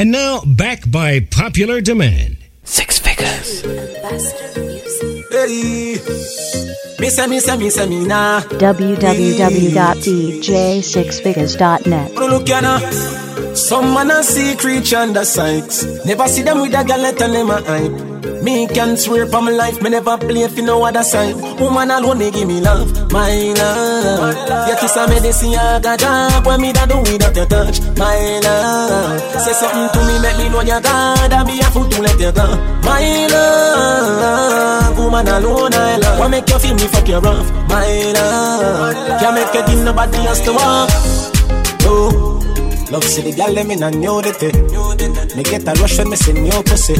And now, back by popular demand. Six figures. Hey. Missa, missa, missa, mina. www.dj6figures.net. Look ya now. Some man a see creature under sights. Never see them with a girl let them a hype. Me can swear for my life, me never play for no other side. Woman alone they give me love, my love. Your kiss a medicine, I got job. When me da do without your touch, my love. Say something to me, make me know you God. I be a fool to let you go, my love. Woman alone I love. What make you feel me fuck you rough, my love. Can't make you give nobody else to walk. Oh. Love see the gal them in a nudity. Me get a rush when me see new pussy.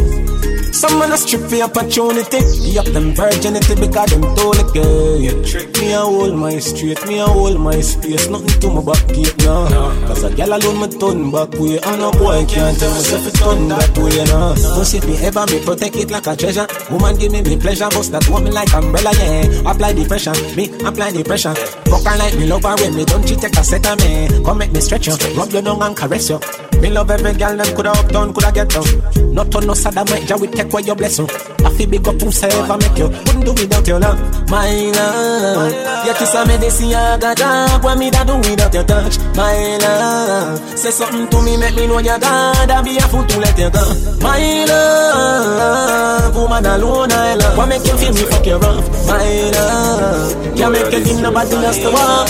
Some man a strip for opportunity. Be up them virginity because them told it girl. Me a hold my street, me a hold my space. Nothing to my back gate now. Cause a gal alone me turn back way. And a boy can't tell myself it turn that way now. Don't see me ever, me protect it like a treasure. Woman give me me pleasure, bust that woman like umbrella, yeah. Apply the pressure, me apply the pressure. Fuck her like me love her when me don't cheat, take a set of me. Come make me stretch you, rub your down and caress you. Me love every girl, them coulda up coulda get down. Not on no of my job, we take away your blessing. I feel big up who say ever make you. Wouldn't do without your love, my love. Your kiss a medicine, I got job. What me da do without your touch, my love. Say something to me, make me know you're God. I be a fool to let you go, my love. Woman alone, I love. What make you feel me fuck you rough, my love. Can't make you give nobody else to walk.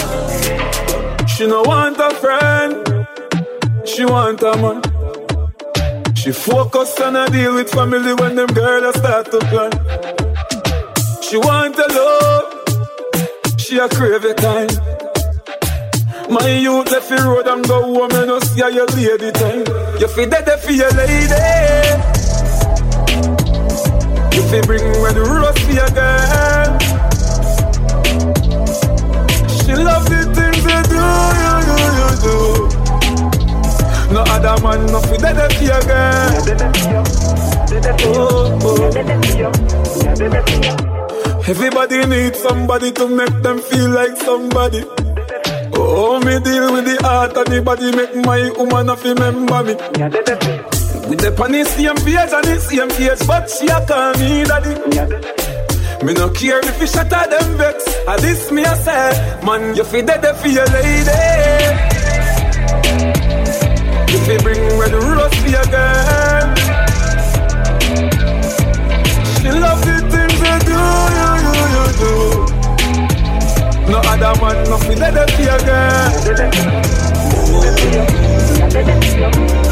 She no want a friend, she want a man. She focus on a deal with family when them girls start to plan. She want a love, she a crave it kind. My youth left the road and go home and see how your lady time. You feel dead for your lady. You bring when the rose for your girl. She love the things you do, you, you, you do. No other man, no fi dead for your girl. Oh, oh. Everybody needs somebody to make them feel like somebody. Oh, me deal with the heart and the body, make my woman not remember me. With the on the same page and the same face, but she a call me daddy. Me no care if you shut her them vex. I this me a say, man, you fi dead for your lady. Fi bring red rose for your. She love the things you do, you, you, you do. No other man, no fi dead for your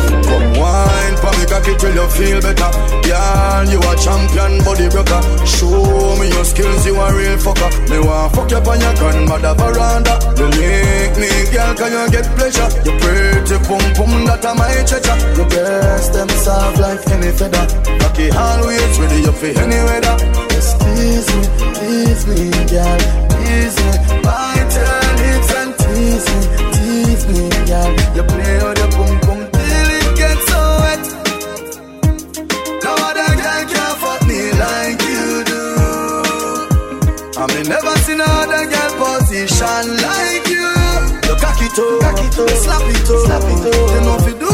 girl. Come wine for me cocky till you feel better. Girl, you a champion body broker. Show me your skills, you a real fucker. Me want fuck you on your grandmother veranda. You make me, girl, can you get pleasure? You pretty pum pum, that a my treasure. You best them soft like any feather. Cocky always ready, you feel any weather. Just tease me, tease me, girl, tease me. Bite your lips and tease me, tease me, girl. You play I mean, never seen another girl position like you. You cock it up, it up, slap it up, slap it. You know you do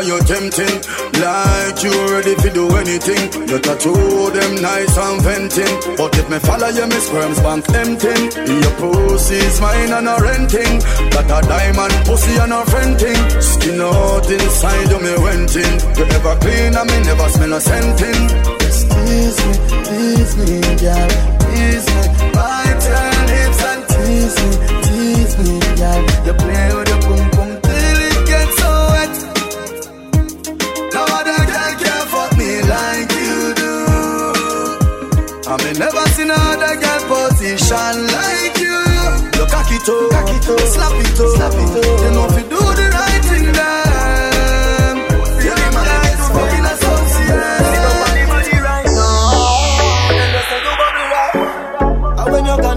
a work and you tempting. Like you ready to do anything. You tattoo them nice and venting. But if me follow you, me sperms bank emptying Your pussy's mine and a renting. That a diamond pussy and a renting Skin out inside you, me renting. You ever clean and me never smell a scenting. Tease me, tease me, girl. Tease me, bite your lips and tease me, tease me, girl. You play with I mean never seen another girl position like you You cock it up, cock it up, slap it up, slap it up You know if you do the right thing then You're my best fucking associate you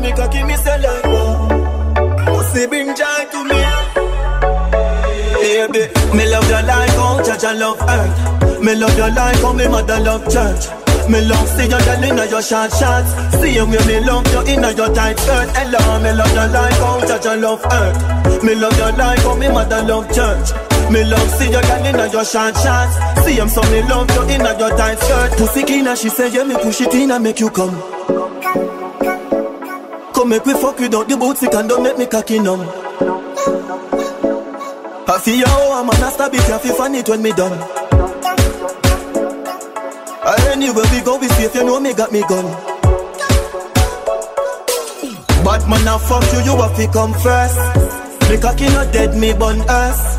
me cocky, me say like wow. Pussy bring joy to me. Baby, me love your life, oh, judge I love earth. Me love your life, oh, me mother love church. Me love see you girl inna your short shorts. See you when me love you inna your tight skirt. Hello, me love you like how judge and love earth. Me love you like how me mother love church. Me love see you girl inna your short shorts. See him so me love you inna your tight skirt. Pussy cleaner, she say yeah me push it in and make you come. Come make we fuck without the boots, it and don't make me cocky numb. I feel your you, I'm a master, be careful for it when me done. Anywhere we go, we safe, you know me got me gun. But man, I fuck you, you have to come first. Me cocky not dead, me bun us.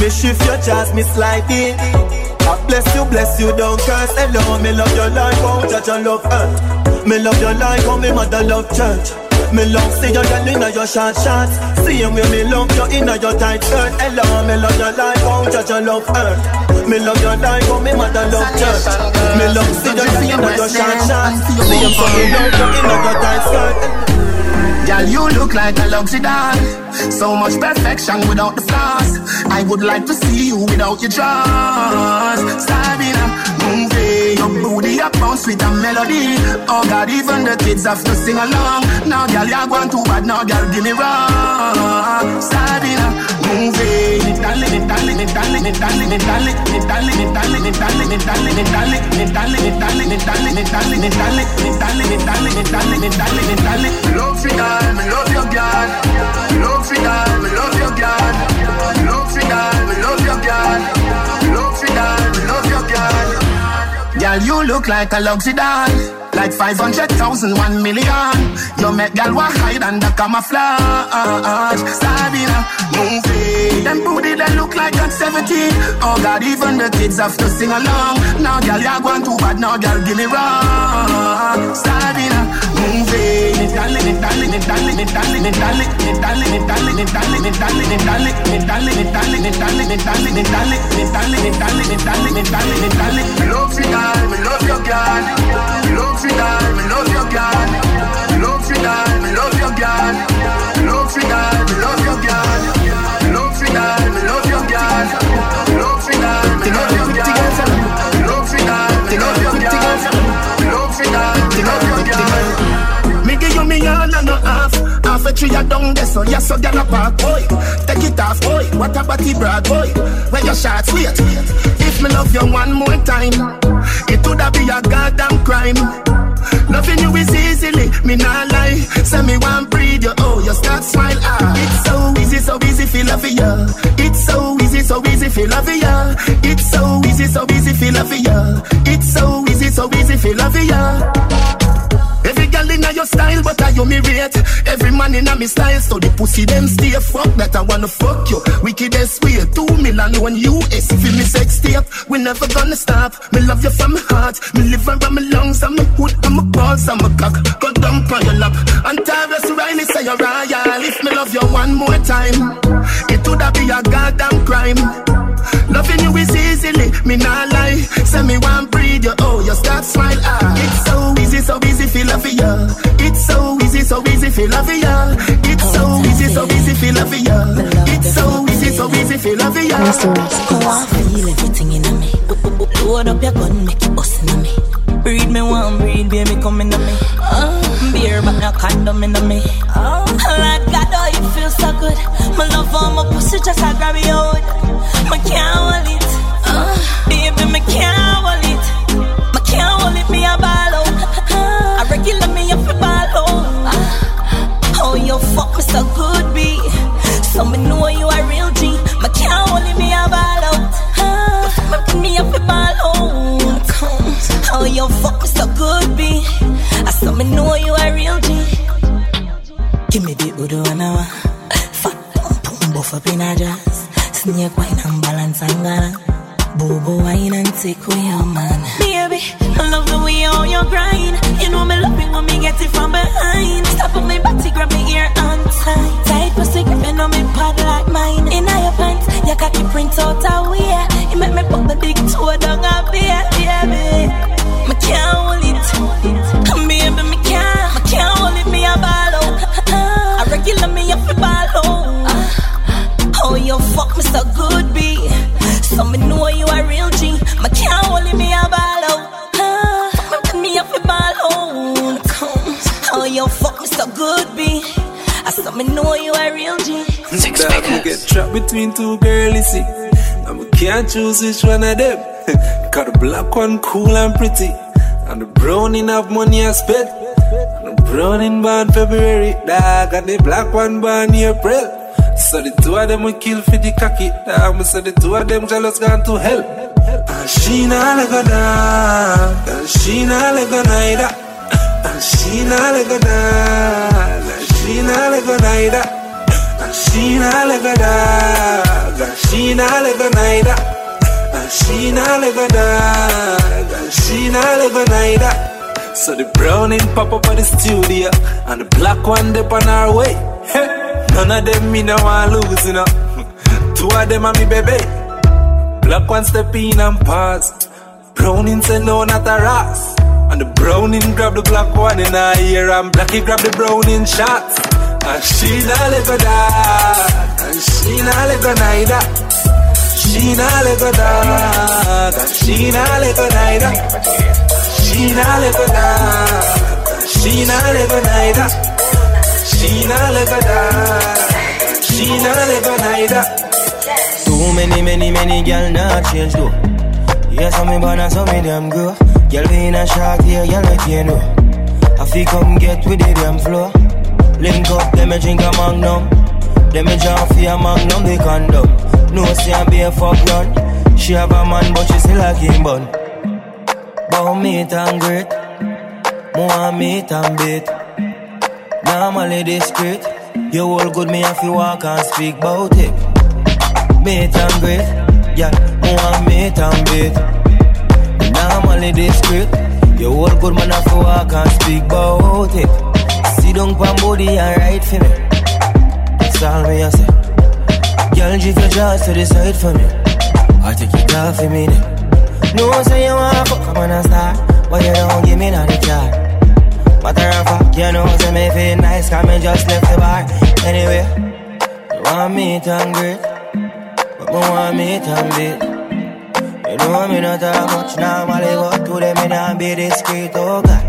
Me shift your chest, me slide in. God bless you, bless you, don't curse. Hello, me love your life, oh, judge and love earth. Me love your life, oh, me mother love church. Me love see you girl inna your short shorts. See you me love you inna your tight skirt. Hello, me love your life, oh, judge and love earth. Me love your life, oh, me mother love church. Me love see you girl inna your short shorts. See you me love you inna your tight skirt. Girl, you look like a luxury doll. So much perfection without the flaws. I would like to see you without your drawers. Sabina. Your booty up bounce with a melody. Oh God, even the kids have to sing along. Now, girl, you're going too bad. Now, girl, give me wrong. Sabina, move it. Love for girl, me love your girl. Love for girl, me love your girl. Girl, you look like a luxury doll. Like 500,000, 1 million. You make girl walk hide under camouflage. Sabina, move it. Them booty that look like I'm 17. Oh God, even the kids have to sing along. Now, girl, you're going too bad. Now, girl, give me wrong. Sabina, move it. Love you, girl. Love you, Love girl. Me love your girl. Love girl. Me love your girl. Love girl. Me love your girl. Half. A tree a down there, so yes, so girl a park, boy. Take it off, boy. What a body broad, boy. Where your shots, wait. If me love you one more time, it woulda be a goddamn crime. Loving you is easily, me not lie. Say me one breathe, you oh, you start smile. Ah, it's so easy, so easy, feel love ya. It's so easy, so easy, feel love ya. It's so easy, so easy, feel love ya. It's so easy, so easy, feel love for ya. Every girl inna your style, but I you me rate. Man inna me style, so the pussy them stay fuck that I wanna fuck you. Wickedest way, two million one US. Feel me sex tape, we never gonna stop. Me love you from my heart, me liver and my lungs, I'm a hood, I'm a balls, I'm a cock. Go down on your lap. And Tarrus Riley say you're royal. If me love you one more time, it woulda be a goddamn crime. Loving you is easily, me not lie. Say me one breathe, you oh, you start smile. Ah, it's so easy, so easy, feel love ya. It's so so easy, feel love ya. It's so easy, so easy, feel love ya. It's so easy, so easy, feel love ya. I feel everything in me. Load up your gun, make it bust in me. Breed me one, breed baby come in me. Uh, beer but no condom in me. Oh, like God, oh it feels so good. My love for my pussy just I grab buff up in a jazz. Snake wine and balance and gana. Boo boo wine and take away your man. Baby, I love the way you grind. You know me love it when me get it from behind. Stop on me body, grab me ear on tight. Tight pussy gripping on me pad like mine. In your pants, your cocky print out a way. You make me put the big toe down a beer, baby. Me can't hold it, baby. Me can't, me can't hold it. Me a ball out. A regular me up ball Uh, oh, you fuck me so good, be. So me know you a real G. My can't hold me a ballo. Oh. Uh, fuck me up follow. Oh, you fuck me so good, be. I saw me know you a real G. Six that figures. get trapped between two girlies. see. Now me can't choose which one of them. Got the black one cool and pretty, and the brown enough money I spent. And the born February, dog. And the black one born April. So the two of them will kill for the cocky. Dog, so the two of them jealous gone to hell. And she not like a dog. And she not like a neither. And she not like a dog. And she not like a neither. And she not like a dog. And she not like a neither. And she not like a dog. And she not like a neither. So the brown in pop up at the studio. And the black one dip on our way. None of them me no want lose, you know. Two of them are me baby. Black one step in and pause. Browning say no, not a ras. And the browning grab the black one in her ear and blacky grab the browning shots. And she not a dog. And she not like a neither. She not like a dog. And she not like a neither. She not like a dog. She not like neither. She not like dog. She not like a neither. Too many, many, many girl not change though. Yes, I'm in banana, so me damn girl. Girl be in a shark here, girl let you know. I feel come get with the damn flow. Link up, let me drink a magnum. Let me jump for a magnum, the condom. No, see I be a fuck run. She have a man, but she still a game bun. Bow meat and great. More meat and bait. Normally discreet. You all good, me if you walk and speak about it. Meat and great. Yeah, more meat and bait. Normally discreet. You all good, man, if you walk and speak about it. See, don't pan body and right for me. That's all me I say. Girl, drift your jaws to the side for me. I take it off for me then. No, say you want fuck, come on and start. But you don't give me none the car. Matter of fact, you know, say me feel nice, cause me just left the bar. Anyway, you want me to great, but me want me to beat. You know me not that much normally, but to them me not be discreet, oh God.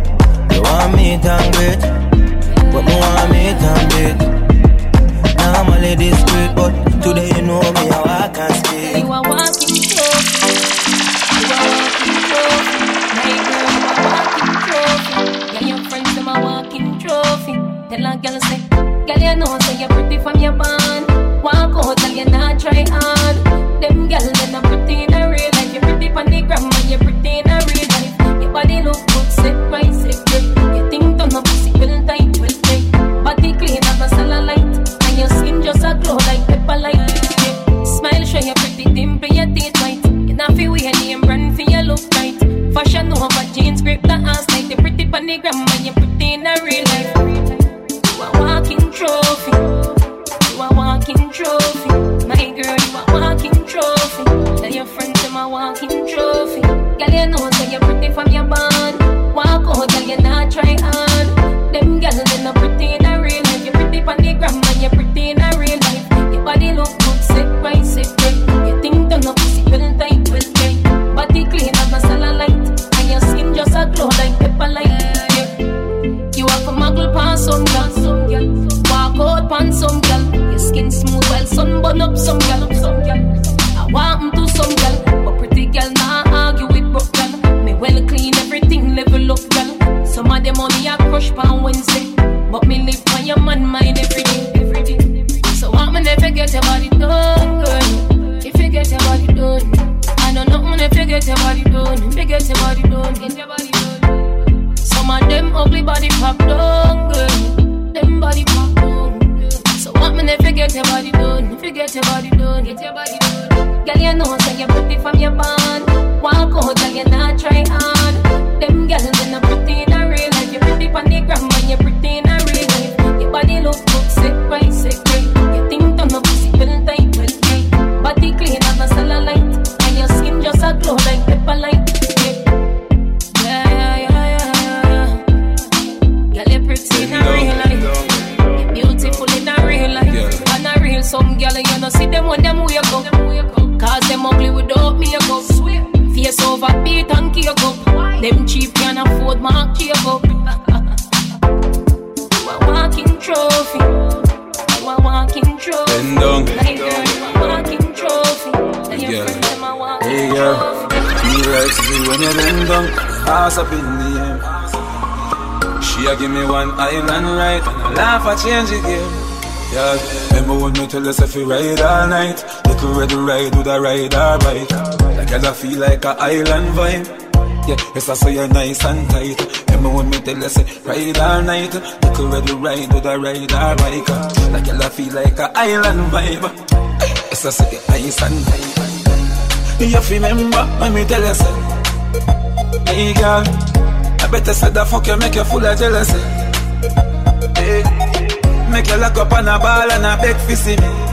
You want me to great, but me want me to beat. Normally discreet, but today you know me, how I can speak. You are you know say you're pretty from your band. Walk out, tell you not try hard. Them girl they not pretty with a ride or bike. Like girl, I feel like a island vibe. Yeah, yes, I say you're nice and tight. Remember when me tell you say ride all night, little red ride with a ride or bike. Like girl, I feel like a island vibe. Yes, I say you're nice and tight. You to remember when me tell you say, hey girl, I better say the fuck you make you full of jealousy. Hey, make you lock up on a ball and a beg for see me.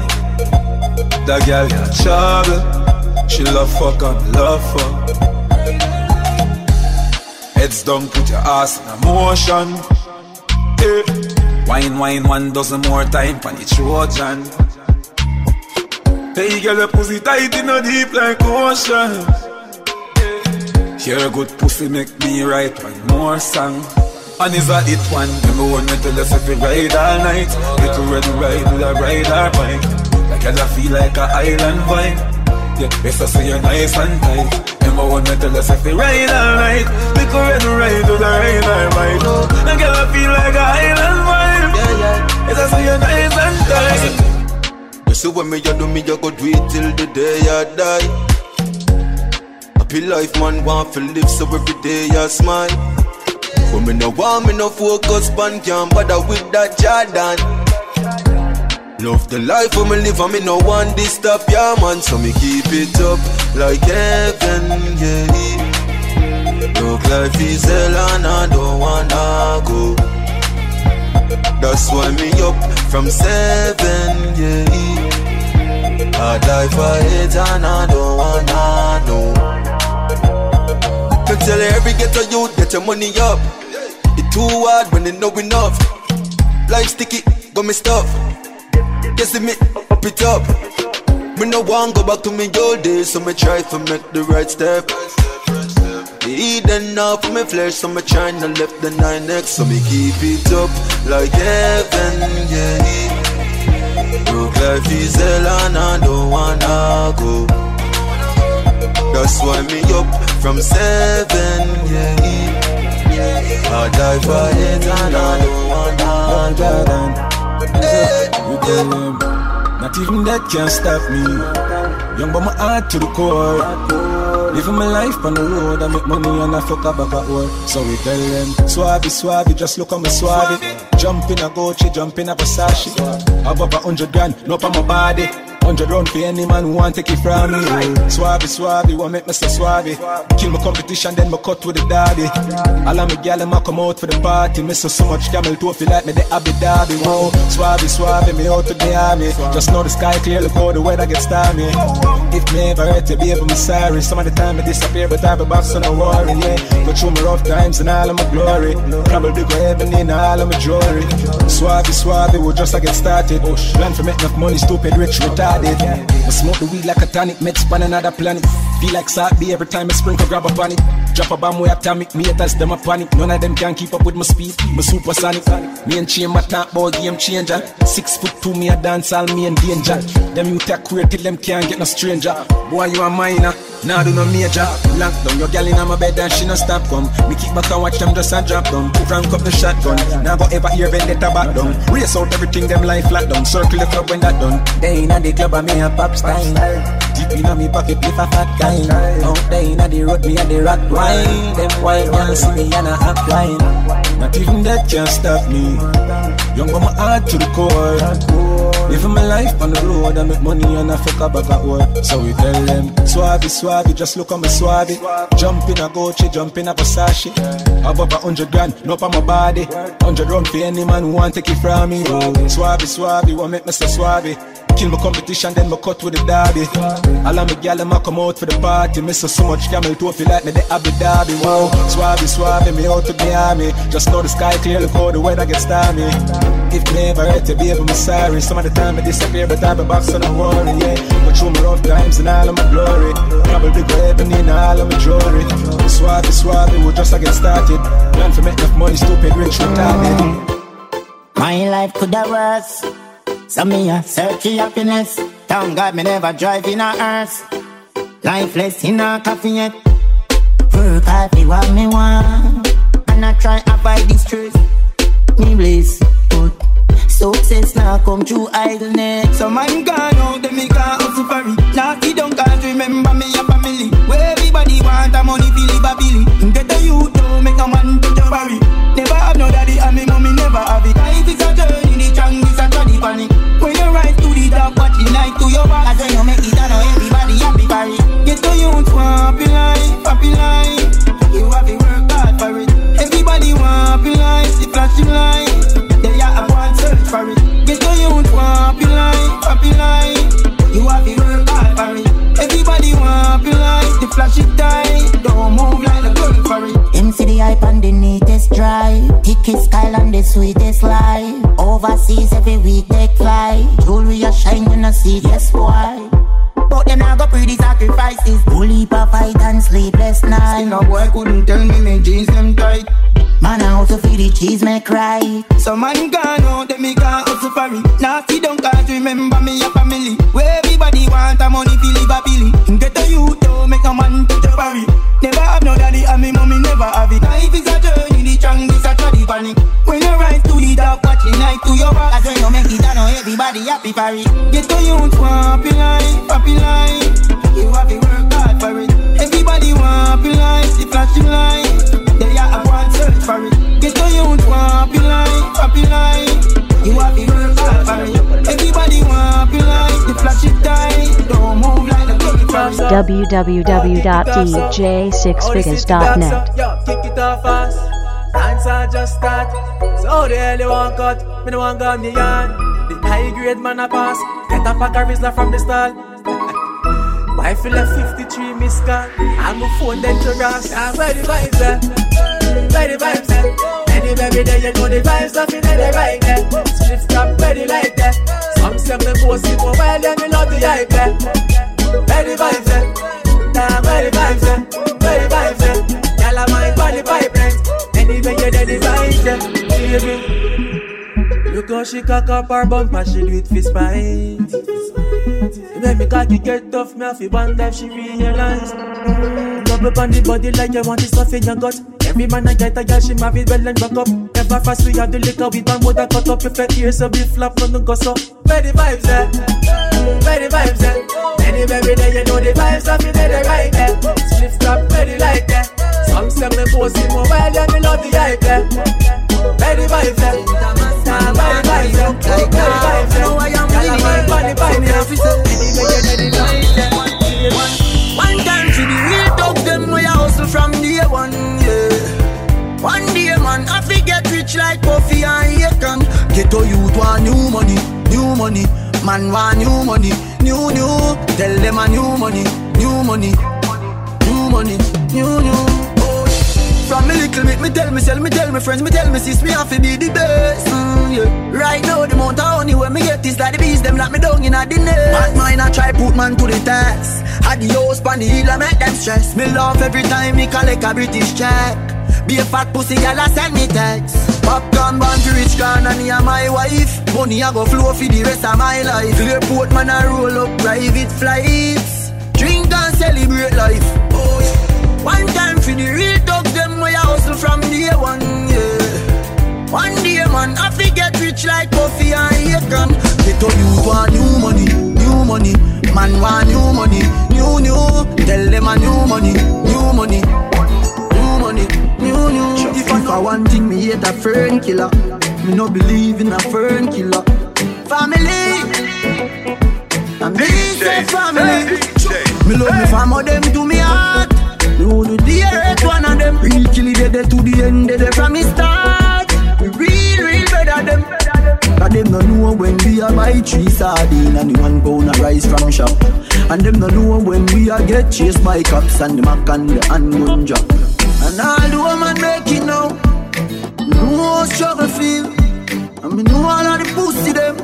That girl got trouble, she love fuck and love fuck. Heads down, put your ass in a motion. Hey. Wine, wine, one dozen more time for the Trojan. Hey, girl, your pussy tight in a deep like ocean. Eh. Your good pussy make me write one more song. And is a hit one. Remember when me tell us if we ride all night. Little red ride with a ride or bike. Like I feel like a island vibe. Yeah, yes, I say you're nice and tight. Remember when me tell us if we ride all night. Little red ride a ride or bike. And girl, I feel like a island vibe. Yeah, yeah. Yes, I say you're nice and tight. You see when me you do me, you go do it till the day I die. Happy life, man, want to live so every day I smile. But me no want me no focus pan can't bother with that Jordan. Love the life for me live and me no want this stop, yeah man. So me keep it up like heaven, yeah. Look life is hell and I don't wanna go. That's why me up from seven, yeah. I die for it and I don't wanna know. Can tell every ghetto youth get your money up. It too hard when they know enough. Life sticky, got me stuff. Yes, me up it up. Me no want go back to me old days, so me try to make the right step. The Eden now for me flesh, so me trying to left the nine next, so me keep it up like heaven, yeah. Broke life is hell and I don't wanna go. That's why me up from seven, yeah. I die for it and I don't wanna go. Them, not even that can stop me. Young but my heart to the core. Living my life on the road, I make money and I fuck up back at work. So we tell them, Suave, Suave, just look on me Suave. Jump in a Gucci, jump in a Versace. Above a hundred grand, no on my body. Hundred round for any man who want take it from me. Suave, Suave, want make me say Suave. Kill my competition, then me cut with the daddy. All of me gal them a come out for the party. Miss so so much camel toe feel like me the Abu Dhabi. Whoa, Suave, Suave, me out to the army. Just know the sky clear, look how the weather gets stormy. If me ever hurt you, baby, me sorry. Some of the time I disappear, but I be back, so no worry. Yeah, go through my rough times and all of my glory. Probably go heaven in all of my jewelry. Suave, Suave, we just a get started. Plan for make enough money, stupid, rich, I smoke the weed like a tonic, meds span another planet. Feel like salt be every time I sprinkle, grab a panic. Drop a bomb with atomic, me haters them a panic. None of them can keep up with my speed, my supersonic. Me and my talk about game changer. Six foot two, me a dance all me in danger. Them you take queer till them can't get no stranger. Boy, you a minor, now do no major. Lock down your gal in my bed and she no stop come. Me kick back and watch them just a drop down. Frank up the shotgun, now go ever hear vendetta back down. Race out everything them life flat down. Circle the club when that done. They in the club and me a pop style. Deep in me pocket, if a fat kind. Out there in the road, me a the rock wine. Them white girl see me and I act wine. Not even that can stop me. Young but my heart to the core. Living my life on the road, I make money and I fuck up back at work. So we tell them, Suave, Suave, just look at me Suave. Jump in a Gucci, jump in a Versace. Above a hundred grand, no on my body. Hundred round for any man who want take it from me. Suave, Suave, want make me say Suave. Kill my competition, then me cut with the daddy. All of me gal them a come out for the party. Miss so much camel toe feel like me the Abu Dhabi. Wow, Suave, Suave, me out to army. Just know the sky clear, look how the weather gets stormy. If me ever hurt you, baby, me sorry. Some of the time I disappear, but I be back, so don't worry. Yeah, go through my rough times and all of my glory. Probably go heaven in all of my jewelry. Suave, Suave, we just a get started. Plan for make enough money, stupid, rich, retarded. My life could have worse. So me a search for happiness. Thank God me never drive in a hearse. Lifeless in a coffee yet. Work hard for what me want. And I try avoid this truth. Me bliss, but success now come through idleness. So man gone out, them me can't hustle for it. Naughty don't cause remember me a family. Where everybody want a money a billy. Get the youth don't make a man to your worry. Never have no daddy and me mommy never have it. Life is a journey, the chance is a tragedy panic. When you rise to the top, watch the night to your back. That's when you make it, I know everybody happy it. Get the youth happy life, happy life. You have to work hard for it. Everybody want happy Overseas every week they fly. Jewelry a shine when I see yes boy. But then I go pretty sacrifices. Bully fight and sleepless night. Still no boy couldn't tell me me jeans them tight. Man, I also feel the cheese make cry. So man gone out, them me can't hustle for it. Nasty don't cause remember me a family. Where everybody want a money feel live a billy. Get a youth don't make a man touch a worry. Never have no daddy and me mommy never have it. Life is a journey, the strong is a tragedy panic. When you rise to the dark, watch the night to your back. That's when you make it, I know everybody happy for it. Get a youth want happy life, happy life. You have to work hard for it. Everybody want happy life, the flashing light. They are a one search for it. Get a youth want happy life, happy life. You have to work hard for it. Everybody want happy life, the flashing tight. Don't move like the baby for it. www.dj6figures.net. Yo, kick it off fast. Dance I just start. So the hell you want cut? Me no want go on the yard. The high grade man a pass. Get a pack of Rizla from the stall. Wife left 53 miss call. And my phone then to. Ah, where the vibes? Where the vibes at? Any baby there you know the vibes up in the right there. Shift up ready like that. Some say me boss it for while and me love the hype there. Where the vibes at? Nah, where the vibes at? Where the vibes at? Y'all are my body vibrant. Anyway you there the vibes at? Baby. Look how she cock up her bumper, she do it fist fight. You make me cocky get tough, me have to band if she realize. Double on the body like you want the stuff in your gut. Every man I get a girl, she marry well and back up. Never fast, we have the liquor with one mother cut up. If your ears so be flap, no no go so. Where the vibes at? Where the vibes at? Any baby there, you know the vibes up in the right eh? there. Slip stop, ready like that. Eh? Some say me boss him more wild and me love the hype eh? there. Where the vibes at? Where the vibes at? Where the vibes at? I Girl, I'm on the vibes Me. Anyway, you know the vibes rich like Puffy and Akon. Get to youth want new money, new money. Man want new money, new new. Tell them a new money, new money, new money, new new. From me little bit, me tell me, myself, me tell my friends, me tell me sis, me have to be the best. Mm, yeah. Right now, the amount of honey when me get is like the bees, them lock me down in a net. Bad mind, I try put man to the test. Had the house pan the hill, I make them stress. Me laugh every time me collect a British check. Be a fat pussy, I send me text. Popcorn bun to rich can and me and my wife. Money I go flow for the rest of my life. Airport man, I roll up private flights. Drink and celebrate life. Oh, yeah. One time for the real dogs, them way I hustle from day one, yeah. One day, man, I get rich like Puffy and Akon. Get to you want new money, new money. Man want new money, new new. Tell them a new money, new money, new new. If I one thing, me hate a fern killer. Me no believe in a fern killer. Family, and me say family. Me love me family, them to me heart. Me wanna dearest one of them. Real kill it dead to the end, dead from me start. We real, real better them. Cause them no know when we a buy three sardine and the one pound a rice from shop. And them no know when we a get chased by cops and the mac and the handgun drop. And all the woman make it now. Me know how struggle feel. And me know all of the pussy them.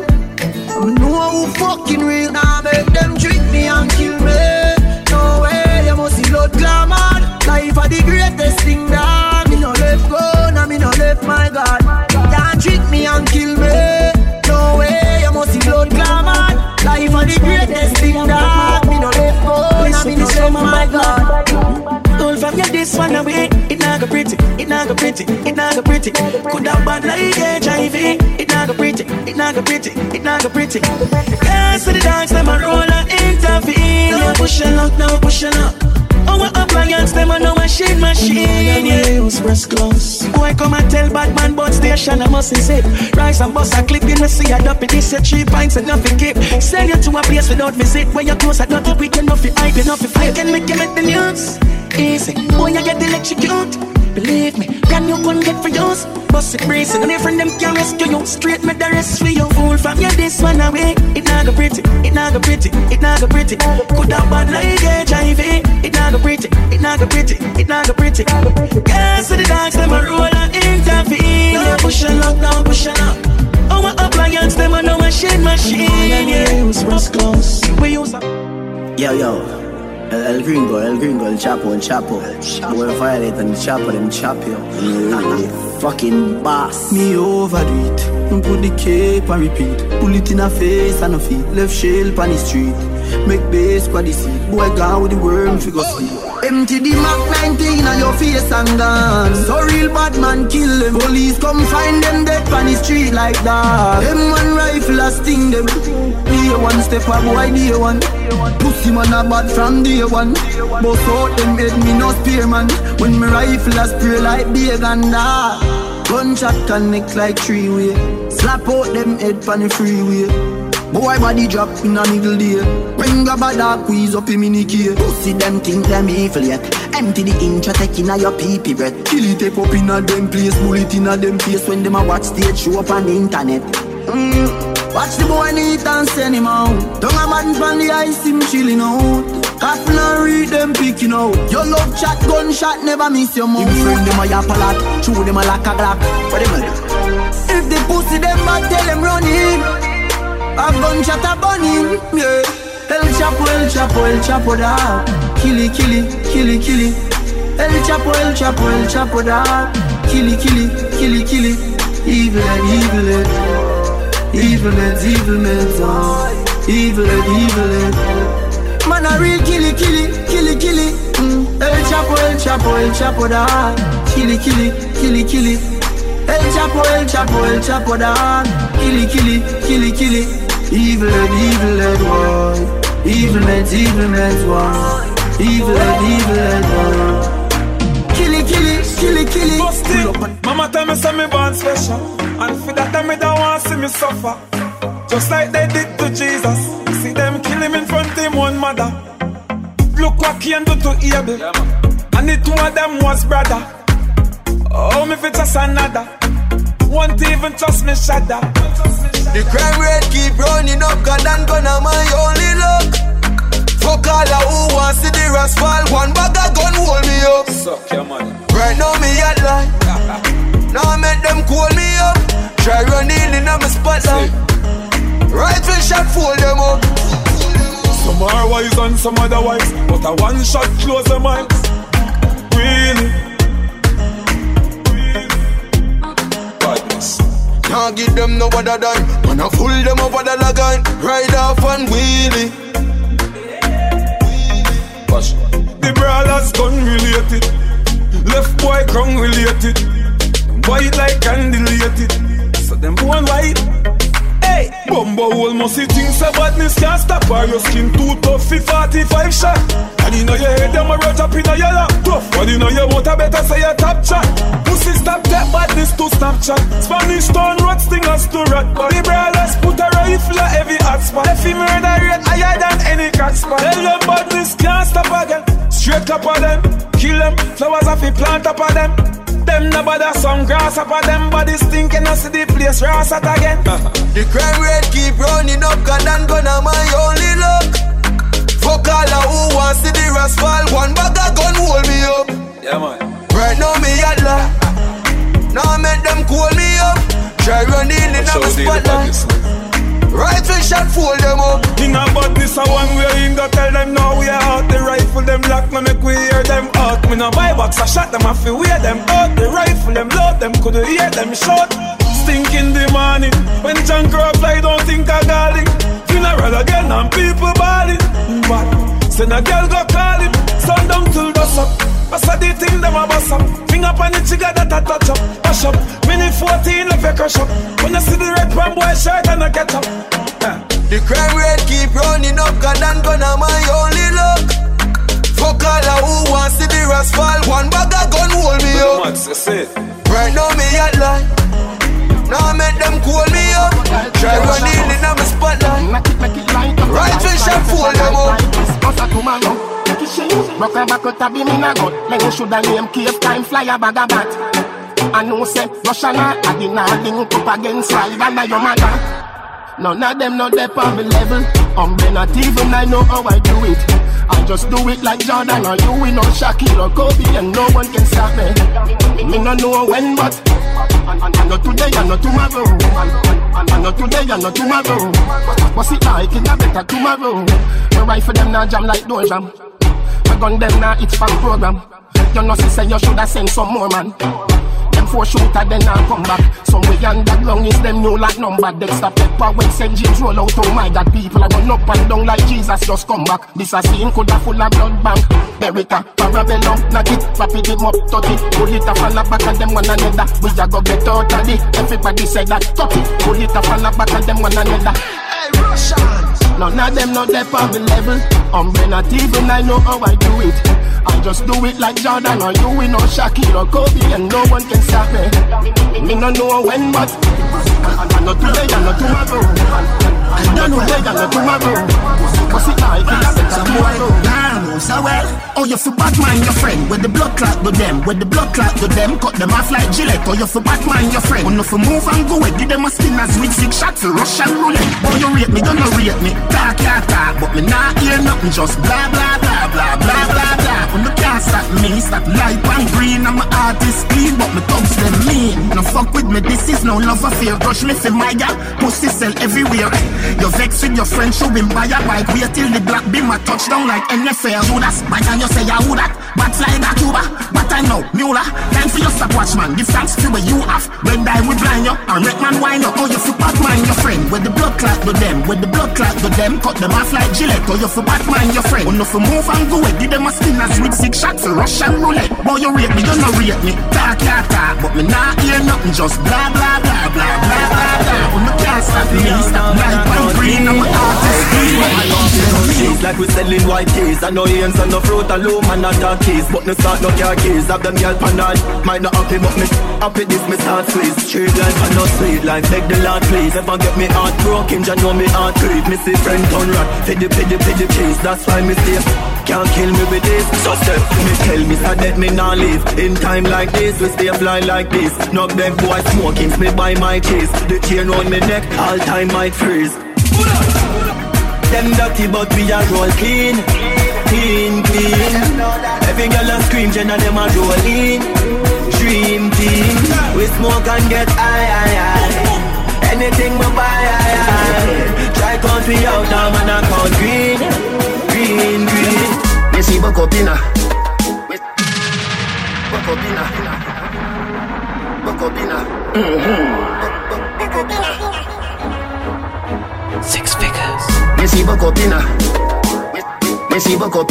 And me know who fucking real. Now make them trick me and kill me. No way, you must see blood glamour. Life are the greatest thing that me no left go. Now me no left my God. Can't trick me and kill me. No way, you must see blood glamour. Life are the greatest thing that me no left go. Now me no left my God pretty, it not go pretty. It not go pretty. Could have bad like HIV. It not go pretty, it not go pretty, it not go pretty. To the dance, them a roll and intervene. Now push a lock, now push a lock. Our oh, appliance, them a no machine, machine. Yeah, use press close. Boy, come and tell bad man, but station I must say. Rise and bust a clip, you know see a it. This a cheap pints and nothing keep. Send you to a place without visit. When you close, I don't think we can nothing hype, you nothing flip. Can make you make the news. Easy, boy, you get electrocuted. Believe me, brand new gun get for yours. Bust it bracing, and your friend them can rescue you. Straight me the rest for you. Fool from you this one away. It not go pretty, it not go pretty, it not go pretty. Could have bad like HIV. It not go pretty, it not go pretty, it not go pretty. Girls to the dogs, them a roll and intervene. Yeah, push a lock down, push a lock. Our appliance, them a no machine, machine. Yeah, yeah, use press close. We use a. Yo, yo. El, gringo, el gringo, el chapo, el chapo. Will violate and chapo them chop you. Mm, fucking boss. Me overdo it. Put the cape and repeat. Pull it in a face and a feet. Left shell on the street. Make base squad the seat. Boy gone with the worm figure sleep. Empty the Mac 19 on your face and gone. So real bad man kill them. Police come find them dead on the street like that. Them one rifle a sting them. Day one step up, boy day one. Pussy man a bad from day one. Bust out them head me no spear man. When me rifle a spray like big and that. Gunshot connect like three way. Slap out them head on the freeway. Boy body drop in a middle day. Bring a bad dog squeeze up in mini key Pussy them think them evil yet. Empty the inch take in a your pee pee breath. Kill it take up in a them place Bullet in a them face When them a watch stage show up on the internet. Mm. Watch the boy neat and send him out Don't a man from the ice him chilling out. Coffin and read them picking out. Your love chat gunshot never miss your mouth. Him friend them a yap a lot. Chew them a like a glock. What them a? If the pussy them bad tell them run in a gunshot a burning, yeah. El Chapo, El Chapo, El Chapo da. Killy, killy, killy, killy. El Chapo, El Chapo, El Chapo da. Killy, killy, killy, killy. Evil and evil and evil and evil and evil and evil and man a real killy, killy, killy, killy. Mm. El Chapo, El Chapo, El Chapo da. Killy, killy, killy, killy. El Chapo, El Chapo, El Chapo da. Killy, killy, killy, killy. Evil and evil and one. Evil and evil and one. Evil and evil and one. It, kill it, kill it, kill it. Mama tell me say me born special, and for that time me don't want see me suffer. Just like they did to Jesus. See them kill him in front of him one mother. Look what Cain do to Abel, and the two of them was brother. Oh, me fit just another. Won't even trust me shudder. The crime rate keep running up, God and gonna my only luck. Fuck all of who wants to the rest fall. One bag of gun hold me up. Suck your money. Right now me at line. now I make them call me up. Try running in on my spotlight. Rifle shot fool them up. Some are wise and some otherwise, but a one shot close them eyes. Really? Can't give them no other dime. I fool them over the line. Ride off and wheelie. Watch. The brawlers gun related. Left boy crown related. White like candy related. So them born white. Hey, Bumbo hole must see things so badness can't stop her. Your skin too tough for 45 shot. And you know your head them a roll up in your lap tough. But you know your motor better say your top chat. Pussy stop that badness to Snapchat. Spanish town road stingers to rat. But the brothers put a rifle at every hot spot. If he murder rate higher than any cat spot. Tell them badness can't stop again. Straight up of them, kill them. Flowers off the plant up of them. Them no bother some grass up of them body stinking I see the place ras at again. The crime rate keep running up, God and gonna my only luck. Fuck all of who wants to the rest fall. One bag of gun hold me up. Yeah, man. Right now me at la. Now I make them call me up. Try running in on my spotlight. Rifle shot fool them up. In a badness a one way in go tell them now we are out. The rifle them lock me make we hear them out. Me no buy box I shot them I feel wear them out. The rifle them load them could hear them shot Stink in the morning When John Crow fly don't think I got it Funeral again and people balling But Send a girl go call him Sun down till dust up I saw the thing them a bust up. Finger on the trigger that I touch up. Push up. Mini 14 left a crush up. When I see the red pan boy shirt and I get up. Uh. The crime rate keep running up, cause I'm gonna my only luck. Fuck all of who wants to be fall. One bag of gun hold me up. Right now me at line. Now I make them call me up. Try running in on my spotlight. Right fish and fool them up. Rock a back out a beam in a gut Let me should a name cave time fly a bag of bat I know say Russian a not link up against slide under your mother None of them know they on level. I'm not even I know how I do it. I just do it like Jordan or you, know Shaquille or Kobe, and no one can stop me. Me no know when, but I know today, I know tomorrow. I know today, I know tomorrow. What's it like? It's a better tomorrow. My rifle them now jam like door jam. My gun them now it's fan program. You know, say you shoulda send some more man four shooter, then I come back. Some way underground is them new like number. Dexter Pepper when. James roll out. Oh my God, people are run up and down like Jesus just come back. This a scene coulda full of blood bank. Beretta, Parabellum, knock it, rapid him up, touch it. Pull it a fall back at them one another. We a go get out of it. Everybody say that, touch it. Pull it a fall back at them one another. Hey, Russians! None of them know they on the level. Um, I'm not even I know how I do it. I just do it like Jordan or you, we know Shaquille or Kobe, and no one can stop me. Me no know when, but I, I, I know today, I know tomorrow. I know where you're tomorrow. What's it like? It's tomorrow. Nah, so well. Oh, you for Batman, your friend. With the blood clot to them. With the blood clot to them. Cut them off like Gillette. Oh, you for Batman, your friend. When you for move and go away. Give them a spin as with six shots. Russian roulette. Oh, you rate me, don't know rate me. Talk, yeah, talk. But me not hear nothing. Just blah, blah, blah, blah, blah, blah, blah. Oh, when you can't stop me. Stop light and green. I'm an artist clean. But me thugs them mean. No fuck with me. This is no love affair. Rush me for my gal. Pussy sell everywhere. You vex with your friend, show him buy a bike. Wait till the black beam a touchdown like NFL. Judas, by time you say you that? But fly back Cuba, but I know Mueller. Time for your stopwatch man. Distance to where you have. When die we blind you, and make man wine you. Oh, you for Batman, your friend. With the blood clot to them, with the blood clot to them. Cut them off like Gillette. Oh, you for Batman, your friend. Oh, no for move and go away. Give them a spinners with six shots, Russian roulette. Boy, you rate me, you no rate me. Talk, yeah, talk, but me not hear nothing. Just blah, blah, blah, blah, blah, blah, blah. Oh, no can't stop me. Stop life and green. I'm an artist. It's like we're selling white keys. I know hands on the fruit alone and not dark keys. But no start no car keys. Have them girl panel. Might not happy, but me happy this me start squeeze. Straight life and not sweet life. Beg the Lord please. Never get me heart broken. Just know me heart creep. Me see friend turn rat. Piddy piddy piddy cheese. That's why me stay. Can't kill me with this. So step me tell me so that me not live. In time like this, we stay fly like this. Knock them boy smoking. Me buy my cheese. The chain on me neck. All time might freeze. Them dirty but we are roll clean Clean, clean. Every girl a scream, Jenna them a roll in Dream. Team We smoke and get high, high, high. Anything we buy, high, high. Try country out, now man I count green. Green, green. Me see buck up inna. Buck up inna. Buck up inna. Mm-hmm. Buck up Six figures. Me see buck up inna. Me see buck up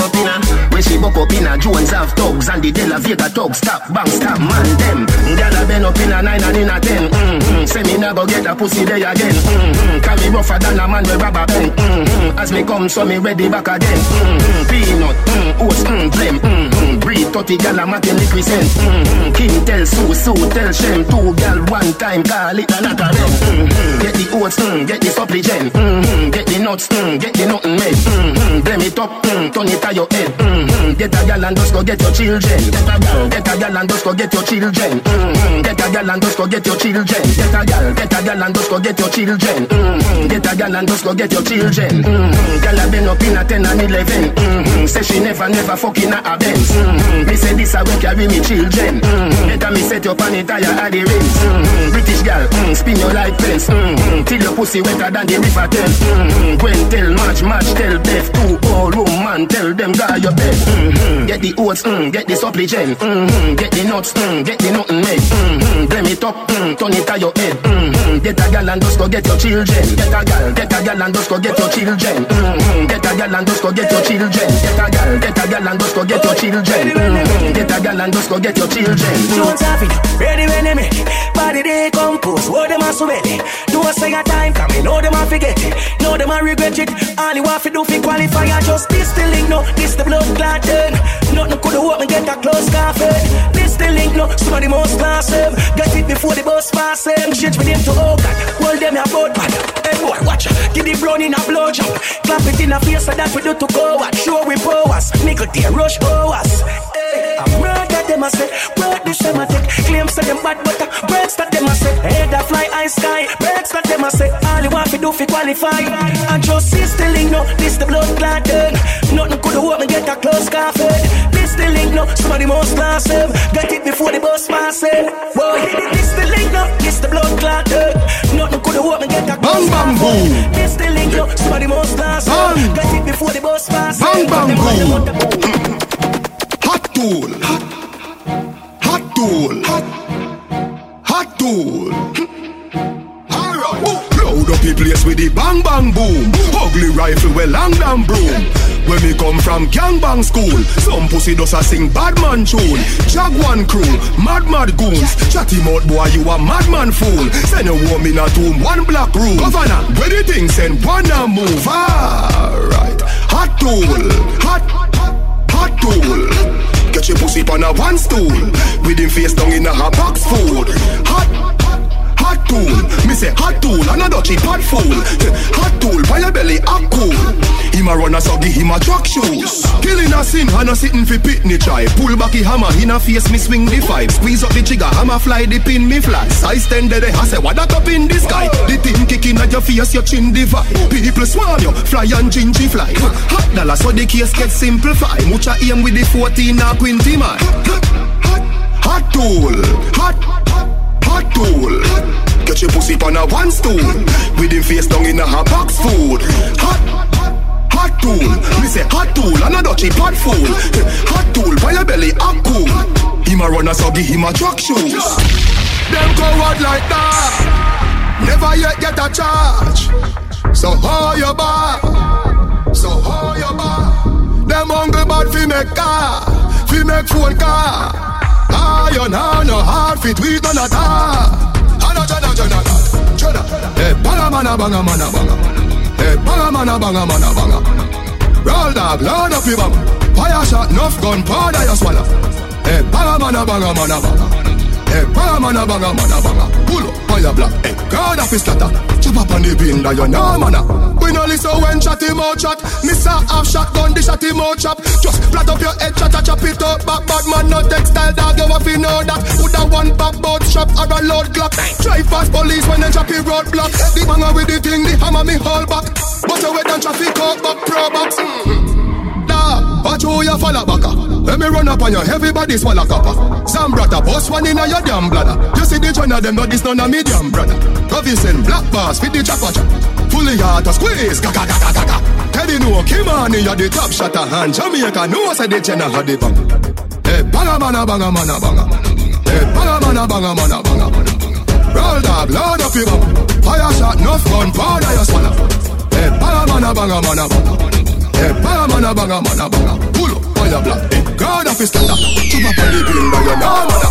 up inna. We see buck up inna. Jones have thugs and the De La Vega thugs. Stop, bang, stop, man, them. Gyal a been up in inna nine and inna ten. Mm-hmm. Say me nah go get a pussy day again. Mm-hmm. Carry rougher than a man with rubber band. Mm-hmm. As me come, so me ready back again. Mm-hmm. Peanut, mm, oats, mm, blem. Mm-hmm. Breed 30 gyal a making liquid scent. Mm-hmm. King tell Sue, Sue tell Shem. Two gyal one time, call it a lot of them. Mm-hmm. Get the oats, mm, get the supplement. Mm-hmm. Get the nuts, mm, get the nothing made. Mm-hmm. Blem it up, mm, turn it to your head. Mm-hmm. Get a gyal and just go get your children. Get a gyal, get a gyal and just go get your children. Mm-hmm. Get a gyal and just go get your children. Get a gyal, get a gyal and just go get your children. Mm-hmm. Get a gyal and just go get your children. Mm-hmm. Gyal a been up in a ten and eleven. Mm-hmm. Say she never, never fucking a Benz. Mm-hmm. Me say this a way carry me children. Mm-hmm. Better me set on it higher at the rims. Mm-hmm. British girl, mm, spin your like fence. Mm-hmm. Till your pussy wetter than the river Thames. Mm-hmm. Gwen tell March, March tell Beth. Two old woman tell them guy your bed. Mm-hmm. Get the oats, mm, get the supplement. Mm-hmm. Get the nuts, mm, get the nothing made. Mm-hmm. Blame it up, mm, turn it to your head. Mm-hmm. Get a gal and just go get your children. Get a gal, get a gal and just go get your children. Mm-hmm. Get a gal and just go get your children. Get a gal, get a gal and just go get your children. Mm-hmm. Get a gal and just go get your children. Don't have it, ready when they make Body they compose, what them a so ready. Do a say a time coming, know them a forget it. Know them a regret it. All you have to do fi qualify, I just this the link, no, this the blood turn. Nothing could have me get a close coffin. This the link, no, some of the most class them. Get it before the bus pass them. Change with them to God, hold them a boat bad. Hey boy, watch give the brown in a blow job. Clap it in a face so that we do to go watch. Show we powers, a tear rush hours. Hey, I'm murder them a say, work this them a take. Claims to them bad but uh, breaks that them a say. Head a fly high sky, breaks that them a say. All you want to do fi qualify. And just see the link, no, this the blood turn. Nothing could have me get a close coffin. This the link, no, some of the most class them. Get it before the bus pass them. Boy, this the link, no, this the blood turn. Nothing could have me get a close Bang, bang, boom. This the link, no, some of the most class them. Get it before the bus pass Bang, bang, boom. Hot tool. Hot, hot tool. Hot, hot tool. Alright. Load up the place with the bang bang boom. Ugly rifle with long damn broom. When me come from gangbang school, some pussy does a sing bad man tune. Jaguan crew, mad mad goons. Chatty mouth boy, you a madman fool. Send a woman in a tomb, one black room. Governor, where the thing send one and move. Alright, hot tool, hot, hot tool. Get your pussy on a one stool. With him face down in a hot box food. Hot, hot tool. Me say hot tool, another cheap hot fool. Hot tool, by your belly, up cool. Him a runner, so give him a track shoes. Killing a sin, and a sitting fi pitney try. Pull back the hammer, in a face, me swing the five. Squeeze up the trigger, hammer fly, the pin me fly. Size ten there, I say, what that up in the sky? The thing kicking at your face, your chin divide. People swarm you, fly and gingy fly. Hot dollar, so the case get simplified. Mucha aim with the 14 or 20 man. Hot tool, hot, hot tool. Get your pussy on a one stool. With him face down in a hot box food. Hot, hot tool. Me say hot tool, and another cheap hot fool. Hot tool, by your belly, up cool. Him a runner, so give him a truck shoes. Them go out like that. Never yet get a charge. So hold your bar. So hold your bar. Them hungry bad fi make car, fi make phone car. Iron hand no hard fit we gonna tar. Hana jana jana jana. Hey eh, banga mana banga mana banga. Hey banga mana banga mana banga. Roll dog, load up your bang. Fire shot, enough gun, powder you swallow. Hey banga mana banga mana banga. Eh, hey banga mana banga mana banga. Pull up, fire black. Hey God of his scatter. Chop up on the bin that you know mana. We no listen when chat him out chat. Miss a half shotgun, the shot him out chop. Just flat up your head, chat a chop it up. Back bad man, no textile dog, you have to know that. Put a one back boat shop or a load clock. Drive past police when they chop it roadblock. Eh, the banger with the thing, the hammer me hold back. But you wait and traffic out back pro box. Nah, watch who you follow back. Let me run up on you, everybody swallow copper. Zambrata, boss one in a your damn bladder. You see the joint of them, but this none of me damn brother. Govison, black bars, fit the chopper chop. Fully hard to squeeze, gaga gaga gaga. Teddy no, Kimani, you're the top shotter hand. Jamaica, no, say the Jenna had the bang. Hey, banga mana banga mana banga. Hey, banga mana banga mana banga. Roll dog, load up your bang. Fire shot, enough gun, powder you swallow. Hey, banga mana banga mana banga. Hey, banga mana banga mana banga. Pull up, fire black. Hey, God of his scatter. Chop up on the bill, now you know mana.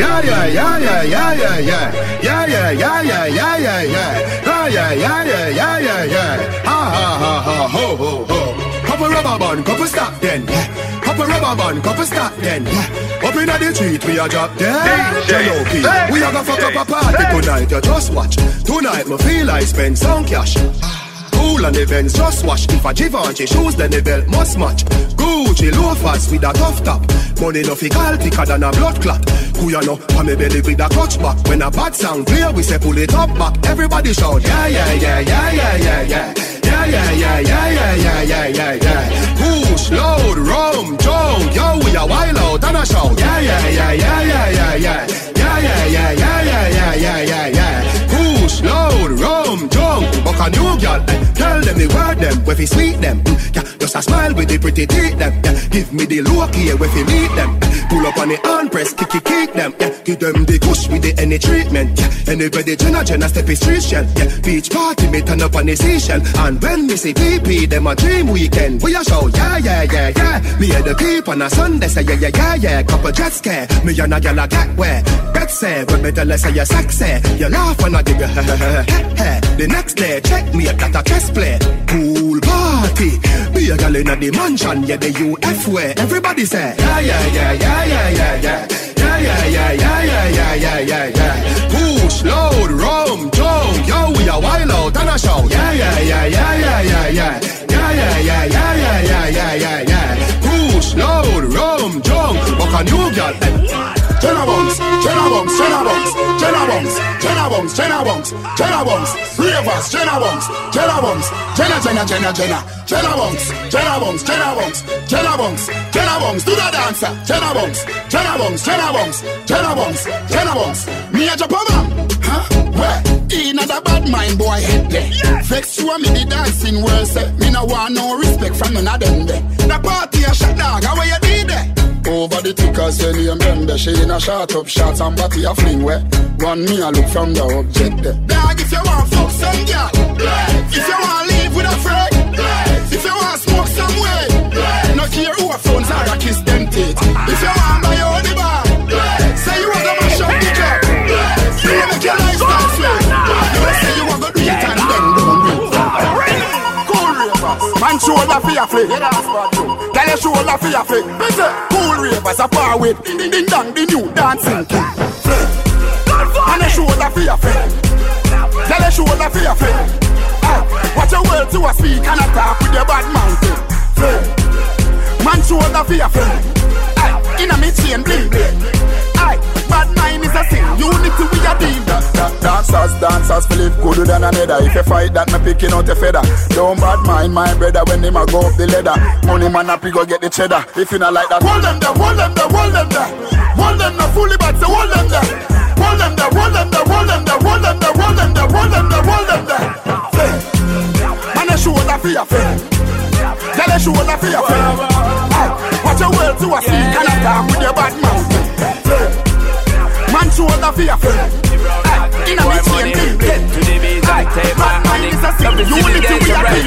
Yeah, yeah, yeah, yeah, yeah, yeah, yeah. Yeah, yeah, yeah, yeah, yeah, yeah, yeah. Ah, yeah, yeah, yeah, yeah, yeah, yeah. Ha, ha, ha, ha, ho, ho, ho. Couple rubber band, couple stop then, yeah. Couple rubber band, couple stop then, yeah. Up inna the street, we a drop dead. Jello P, we a go fuck up a party tonight. You just watch. Tonight, me feel I spend some cash. Cool on the Benz, just wash. If a Givenchy shoes, then the belt must match. Gucci loafers with a tough top. Money no fi call thicker than a blood clot. Kuya no, pa me belly with a clutch back. When a bad sound clear, we say pull it up back. Everybody shout, yeah, yeah, yeah, yeah, yeah, yeah, yeah. Yeah, yeah, yeah, yeah, yeah, yeah, yeah, yeah, yeah. Push, load, rum, jump, yo, we a wild out and a shout. Yeah, yeah, yeah, yeah, yeah, yeah. Yeah, yeah, yeah, yeah, yeah, yeah, yeah, yeah, yeah. Push, load, rum, jump, buck a new girl. eh. Tell them the word them, where fi sweet them. Mm, yeah, just a smile with the pretty teeth them. Yeah, give me the look here, where fi meet them. Pull up on the hand press, kick kick kick them. Yeah, give them the kush with the any treatment. Yeah, anybody Jenna Jenna step is street shell. Yeah, beach party me turn up on the station. And when me see PP, them a dream weekend. We a show, yeah yeah yeah yeah. Me and the peep on a Sunday say yeah yeah yeah yeah. Couple jet scare, me and a gal a get where. Bet say, when me tell her say you're sexy, you laugh when I give you The next day, check me at a chess play. Pool party, be a gal in the mansion, yeah the UF way. Everybody say yeah yeah yeah yeah yeah yeah yeah. Yeah, yeah, yeah, yeah, yeah, yeah, yeah, yeah, yeah. Push, load, rum, jump, yo, we are wild out and a show. Yeah, yeah, yeah, yeah, yeah, yeah, yeah. Yeah, yeah, yeah, yeah, yeah, yeah, yeah, yeah, yeah. Push, load, rum, jump, walk a new girl. Jenna Bunks, Jenna Bunks, Jenna Bunks, Jenna Bunks, Jenna Bunks, Jenna Bunks, Jenna Bunks, Ravers, Jenna Bunks, Jenna Bunks, Jenna, Jenna, Jenna, Jenna, Jenna Bunks, Jenna Bunks, Jenna Bunks, Jenna Bunks, Jenna Bunks, do the dancer, Jenna Bunks, Jenna Bunks, Jenna Bunks, Jenna Bunks, Jenna Bunks, me a Japan, huh? Where? In a bad mind boy head there. Vex you me the dancing world me no want no respect from none of them there. The party a shot dog, how you did there? Over the tickers, your name them She in a shot up shots and body a fling where One me a look from the object there Dog, if you want fuck some girl If you want live with a friend If you want smoke some way No care who a phones are a kiss them teeth. If you want buy your own bar Say you want to mash up the club You want make your life lifestyle sweet You say you want to do it and then don't do it. Cool ravers Man shoulder for your flick Tell your shoulder for your flick Cool ravers a par with. Ding ding ding dong the new dancing king. And your shoulder for your flick Tell your shoulder for your flick Watch your words to a speak and attack with your bad mountain Man shoulder for your flick Inna me chain bling bling mind is a sin. Unity we a deal. Da, da, dancers, dancers, feel gooder than another. If you fight that, me picking out a feather. Don't bad mind my brother when him a go up the ladder. Money man up, he go get the cheddar. If you not like that, hold them there, hold them there, hold them there. Hold them there, fully back, so hold them there. Hold them there, hold them there, hold them there, hold them there, hold them there, hold them there, hold them there. Man, a shoulder for your friend. Tell a shoulder for your friend. Watch your words to a speak and attack with your bad mouth. Control the fearful. In a me chain, build To the beat and take my honey. Unity we are king.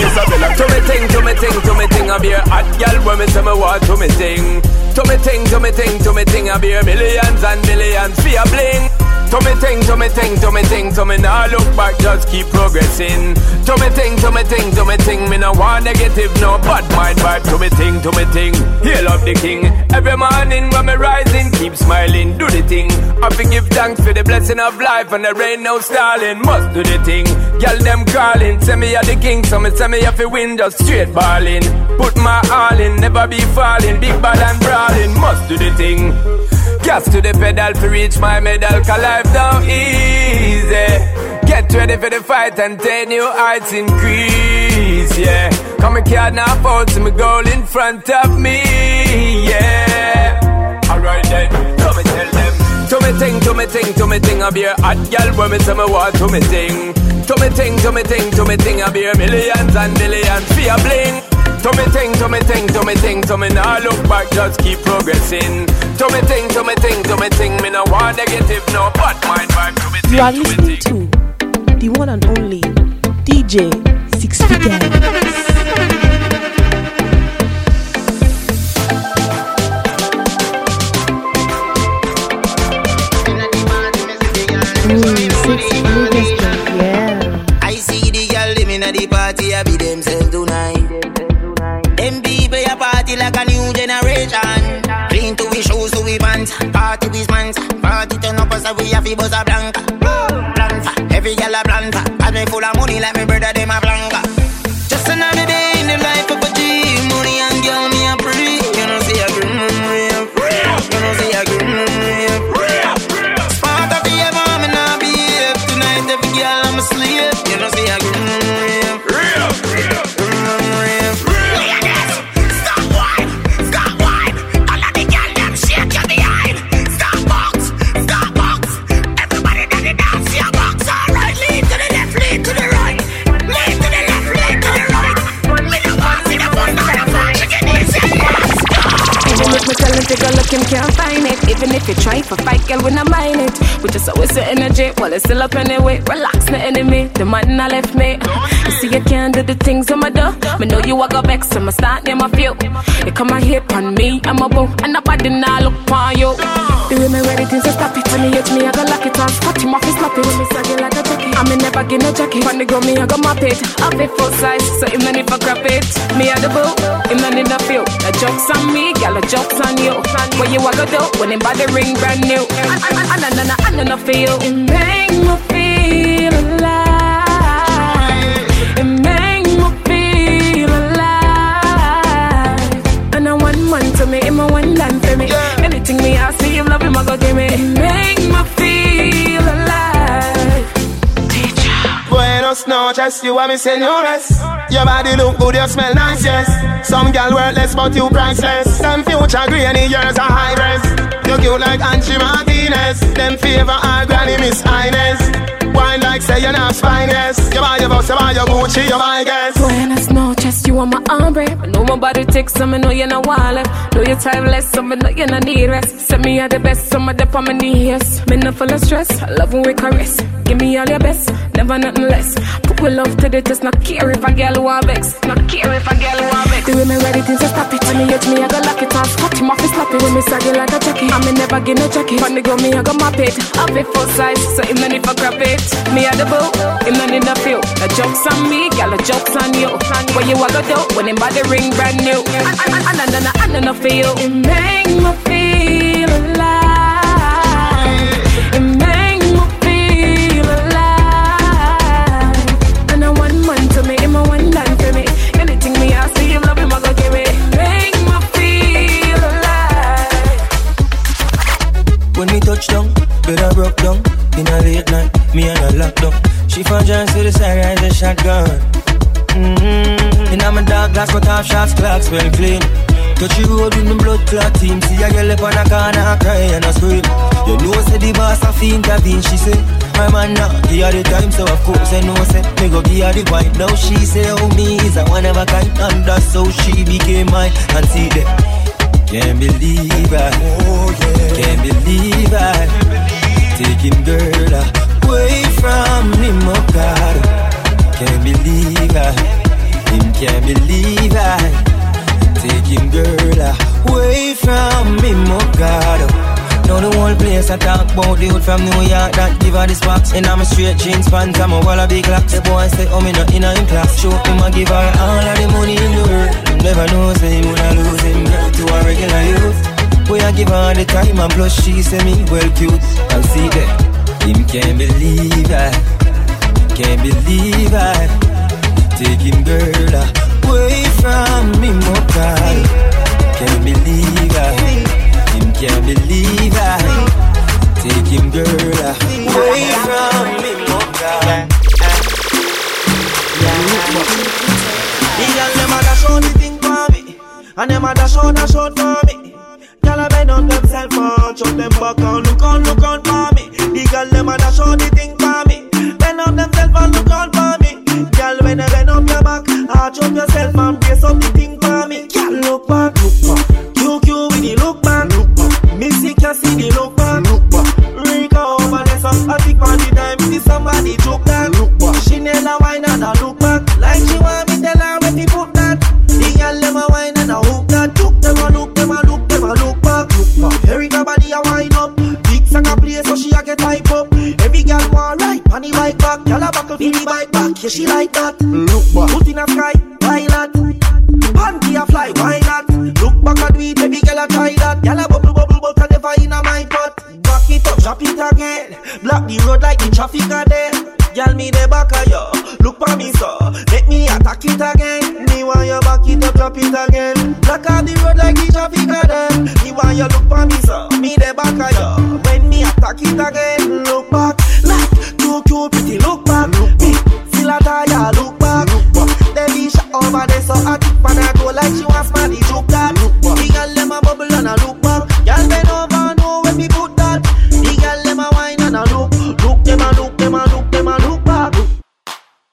Isabella, do me ting, to me ting, to me ting. I be a hot gal when me tell me what to me thing. To me ting, to me ting, to me ting. I be millions and millions for a bling. To me ting, to me ting, to me ting. To me now look back, just keep progressing. To me ting, to me ting, to me ting. Me no want negative, no bad mind vibe. To me ting, to me ting. Hail of the king. Every morning when me rising, keep smiling, do the thing. I forgive thanks for the blessing of life and there ain't no stalling. Must do the thing. Girl them calling, say me a the king, so me say me a fi win just straight balling. Put my all in, never be falling. Big bad and brawling, must do the thing. Gas to the pedal to reach my medal, cause life down easy. Get ready for the fight and ten new heights increase, yeah. Come and card now fall to me goal in front of me, yeah. Alright then, come and tell them. To me ting, to me ting, to me ting, I be a hot girl when me say me want to me ting. To me ting, to me ting, to me ting, I be a millions and millions for a bling. To me ting, to me ting, to me ting, to me now look back, just keep progressing. To me ting, to me ting, to me ting, me no want negative, no bad mind vibe. To me You are listening to the one and only DJ Six Figures. Mm, I see the girl them inna the party, I be themselves He was a. energy, while it's still up anyway. Relax, the enemy, the man I left me. You see, you can't do the things I'm a do. Me know you walk up so I'ma start name a few. You come and hit on me, I'm a boo, and nobody now look on you. The way me ready things to stop it, when you hit me, I go lock it off. Scotch him off, he slap it when me saggy like a jacket. I me never get no jacket, when they go me, I go mop it. Up it full size, so him no need for grab it. Me a the boo, him no need no feel. The jokes on me, gal, the jokes on you. When you a do, when him body ring brand new. And and and and and and and feel. It make me feel alive. See him love him, I go give me. Make me feel alive. Teacher Buenos noches, you want me señores Your body look good, you smell nice, yes. Some gal worthless, but you priceless. Them future grainy years are high res. You cute like Angie Martinez. Them favor our granny Miss Ines Wine like say you're not spineless. You buy your boss, you buy your Gucci, you buy guess Buenas noches, you want my hombre But know my body takes some, I know you're not wallet Know you're timeless, some I know you're not need rest Send me at the best, some of the on my knees Me not full of stress, I love when we caress. Give me all your best, never nothing less. Put my love to the test, not care if I get a girl want vex. Not care if I get a girl want vex. The way me ready things to stop it. When you hit me, I go lock it Scotch him off, he slap When me saggy like a jockey I me never get no jacket. When they go me, I go mop it. Up it full size, so him no need for grab it. Me a the boo, him no need no feel The joke's on me, gal, the joke's on you. When you a go do, when him body ring brand new. And and and and and and and feel It make me feel alive. It make me feel alive. And I want man to me, him a one land for me. Anything me I see him love him, I go give it. Make me feel alive. When we touch down, bed I broke down. In a late night, me and a lockdown She found John to the side, rise a shotgun mm-hmm. In my dark glass, cut off shots, clocks well clean. Touch the road with the blood clot team. See a girl up on a corner, cry and a scream. You know say the boss a fiend intervene She say, my man now, give her the time So of course I know say, me go give her the wine. Now she say, oh me is a one of a kind. And that's how she became mine. And see that can't believe I, oh yeah. can't believe I. Taking girl away from him, oh God Can't believe I, him can't believe I. Taking girl away from him, oh God. Now the whole place I talk about the hood from New York that give her the sparks And I'm a straight jeans pants, I'm a wall of big locks The boy say, oh me not in a in class. Show him I give her all of the money in the world. Never know say him wanna lose him. Girl to a regular youth. Boy I give her the time and plus she say me well cute. And see that him can't believe I Can't believe I Taking girl away from me, oh God Can't believe I him can't believe I him girl away from me, oh God The girl them a dash out the thing for me, and them a dash out, dash out for me. Girl a bend on themself and chuck them back and look on, look on for me. The girl them a dash out the thing for me, bend on themself and look on for me. Girl when you bend up your back, arch up yourself and brace up the thing for me. Girl look back, look back, QQ with the look back, look back. Missy can see the look back, look back. Rika over there so I think on the time see somebody joke that, look back. She never girl a buckle for the bike back, yeah she like that. Look back, put in a sky, why not? Panty a fly, why not? Look back and do it, baby girl a try that. Girl a bubble bubble but can never in a my pot. Back it up, drop it again. Block the road like the traffic are there. Girl me the back of you, look for me so. Let me attack it again. Me want you back it up, drop it again. Block out the road like the traffic are there. Me want you look for me so. Me the back of you. When me attack it again, look back like she wants my the joke that. The girl them a bubble and a look back. Girl bend over know when me put that. The girl them a wine and a look, look them a look them a look them a look back.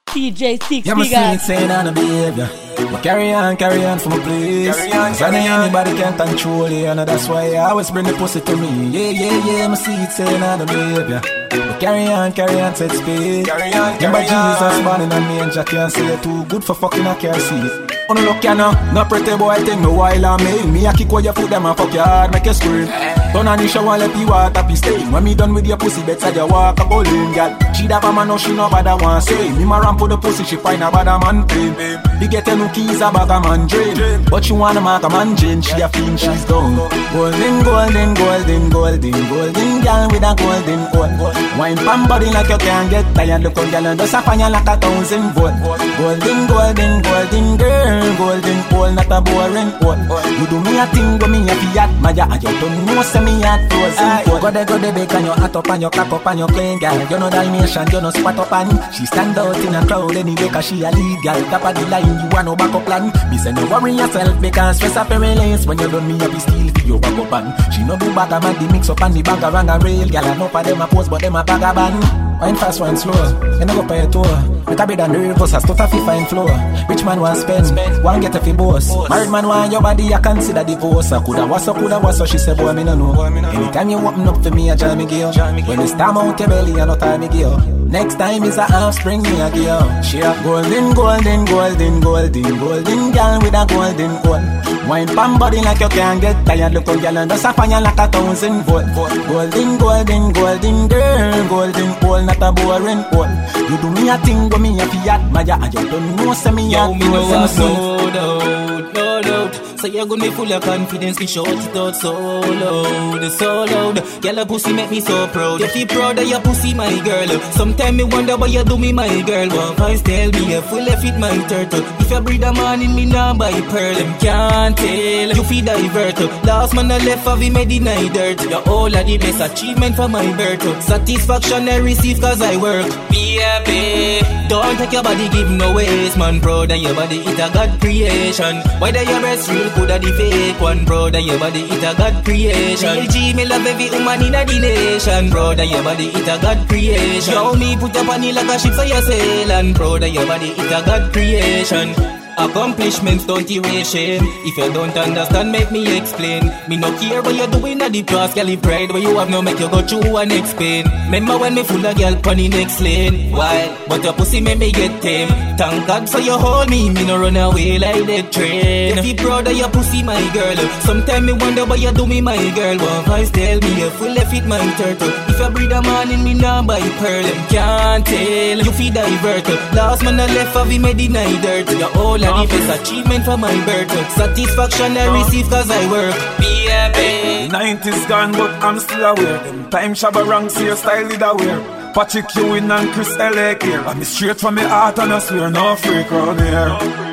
DJ Six Yeah, me see it Figures. saying on the behavior. But carry on, carry on for my please. Carry on, Cause I know carry on. anybody can control you, and that's why I always bring the pussy to me. Yeah, yeah, yeah, my see it saying I the baby. But carry on, carry on, set speed. Carry on, Remember on. Jesus born in a manger, can't say you're too good for fucking I can't see it. No look ya no, no pretty boy think me while I me Me a kick where you put them and fuck your hard, make you scream. Turn on the shower, let you water be stay. When me done with your pussy, better you walk a bowling girl She da man, no she no bother want say. Me ma ramp for the pussy, she find a bad man pain He get a new keys, a bag a man drain. But she wanna mark a man Jane, she a fiend, she's gone. Golden, golden, golden, golden, golden girl with a golden gold Wine pam body like you can't get tired Look on girl and just a fire like a thousand volt. Golden, golden, golden girl Golden hole, not a boring hole You do me a thing, go me a fiat. Maya, and you don't know, say me a frozen cold Go there, go there, bake and you hot up and you cock up and you clean girl. You know Dalmatian, you know spot up and She stand out in a crowd anyway cause she a lead girl. Top of the line, you want no backup plan. Me say no worry yourself because stress up every lace When you done me up, be steal for your back up and She no do bag a man, the mix up and the bag a rang a rail Girl, I know for them a pose but them a bag a band Wine fast, wine slow. You know go pay a tour. Make a bed and nervous, a stuff a fi fine floor. Rich man want spend, want get a fi boss. Married man want your body, I consider divorce. I coulda was so, coulda was so. She said, boy, me no know. Anytime you open up for me, I jam me gear. When it's time out your belly, I no time me gear. Next time is a half spring, me a gear. She a golden, golden, golden, golden, golden girl with a golden gold. Wine pam body like you can't get tired. Look on girl and just a fire like a thousand volt. Golden, golden, golden girl, golden hole, not a boring hole. You do me a thing, go me a fiat, Maya, and you don't know, say me a Yo, me know know, I say me no doubt, no doubt. So you're gonna be full of confidence, me shout it out so loud, so loud. Girl, your pussy make me so proud. You feel proud of your pussy, my girl. Sometimes me wonder why you do me, my girl. One voice tell me you full of it, my turtle. If you breed a man in me, now buy pearl. Them can't tell. You feel divert. Last man I left of him, made deny dirt. The all of the best achievement for my birth. Satisfaction I receive cause I work. Be happy. Don't take your body, give no waste, man. Proud of your body, it a God creation. Whether your breast real or the fake one, proud of your body, it a God creation. Real G, me love every woman in a the nation. Proud of your body, it a God creation. Yo, me put up on you like a ship so you sail, and proud of your body, it a God creation. Accomplishments don't erase shame. If you don't understand, make me explain. Me no care what you're doing at the past, girl. If pride where you have no make you go through and explain. Remember when me full of girl pon the next lane? Why? But your pussy make me get tame. Thank God for you hold me, me no run away like that train. You feel proud of your pussy, my girl. Sometimes me wonder what you do me, my girl. One voice tell me you full of it, my turtle. If you breed a man in me now by pearl, can't tell. You feel divert. Last man I left of him, me deny dirt. The whole of the best achievement for my birth. Satisfaction I receive cause I work. Be happy. 90s gone, but I'm still aware. Them time Shabba rank, see your style it aware. Patrick Ewing and Chris L.A. here. I'm straight from the heart and I swear, no freak round here.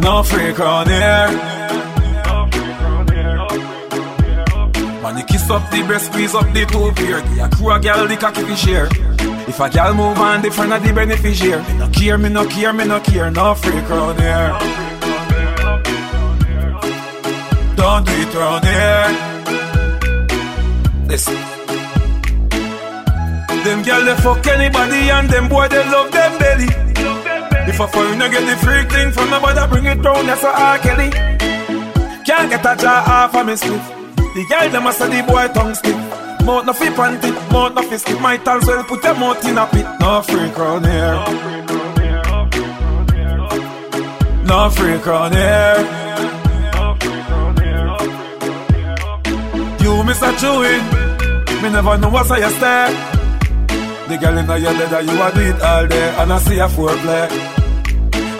No freak round here. Man, you kiss up the breast, squeeze up the two beard. Yeah, crew a girl, the cocky fi share. If a girl move on, different of the beneficiary. Me no care, me no care, me no care, no freak round here. Don't do it round here. Listen. Them girl they fuck anybody and them boy they love them belly. If a foreigner get the freak thing from nobody, I bring it round, that's a R. Kelly. Can't get a jaw off of me split. The girl them a say the boy tongue stiff. Mouth no fi panty, mouth no fi skip. Might as well put your mouth in a pit. No freak round here. No freak round here. You miss a chewing. Me never know what's how you stare. The girl in your leather, you a do it all day, and I see a foreplay.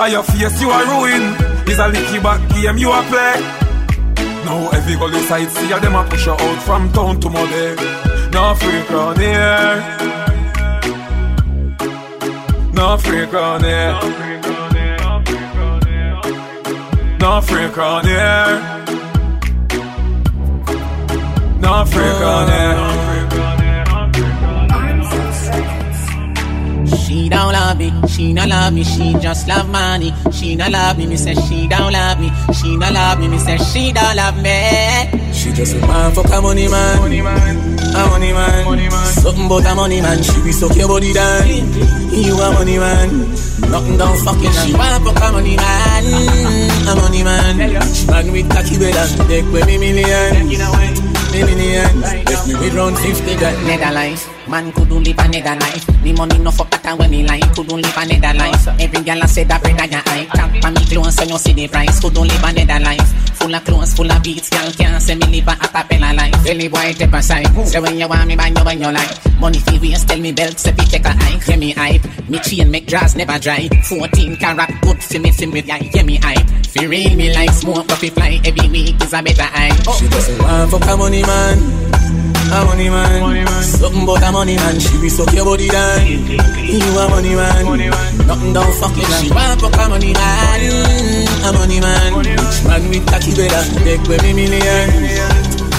And your face, you a ruin. Is a licky back game, you a play. Now every girl inside see them a push her out from town to Mode. No freak round here. No freak round here. No freak round here. No freak round here. She don't love me, she not love me, she just love money. She not love me, me say she don't love me. She not love me, me say she don't love me. She just a man fuck a money man. Money man. A money man. Money man. Something about a money man. She be suck your body down. You a money man. Nothing down fucking She want fuck a money man A money man She man with cocky bed and take with me million Me million Left me with round 50 that Nether life Man couldn't live another life. The money no fuck that when me like Couldn't live another life. Every girl I said that bread I got high. Tap on me clothes and you see the price. Couldn't live another life. Full of clothes, full of beats. Girl can't say me live a acapella life. Any boy take a side. Say when you want me buy you when you like. Money fee waste tell me belt Say take a hike. Yeah me hype. Me chain make draws never dry. 14 carat good for me sim with ya. Yeah me hype. Fi real me like smoke coffee fly Every week is a better hype. She just want a money man a money man. money man. Something about a money man. She be suck your body down. You a money man. money man. Nothing down fucking man. She want fuck a money man. A money man. Money Rich man with cocky better. Take with me millions.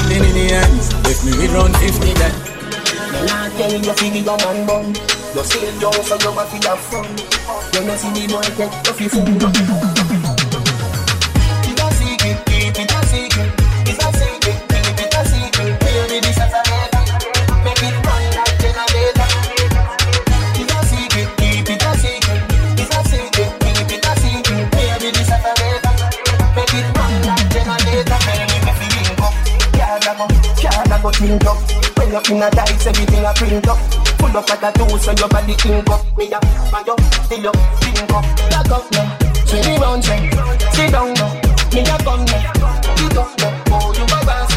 Me millions. If me with round 50 that. Me not tell you fi give a man bun. You say it down so you have to have fun. You know see the boy take you fi fool. Can't go think up. When you in a dice, everything a print up. Full up like a two, so your body ink up. Me a man you, still you, think up. Lock up now, turn me round, say, sit down now. Me a gun now, get up now. Oh, you a boss.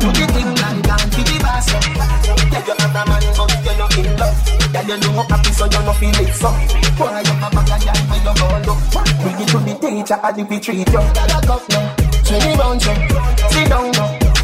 Do the thing like that, be the boss. Yeah, you have a man, but you're not in love. Yeah, you know happy, so you no feel it so. Why you have a bag of girl when you go look? Bring it to the teacher, do we treat you? Lock up now, turn me round, say, sit down now.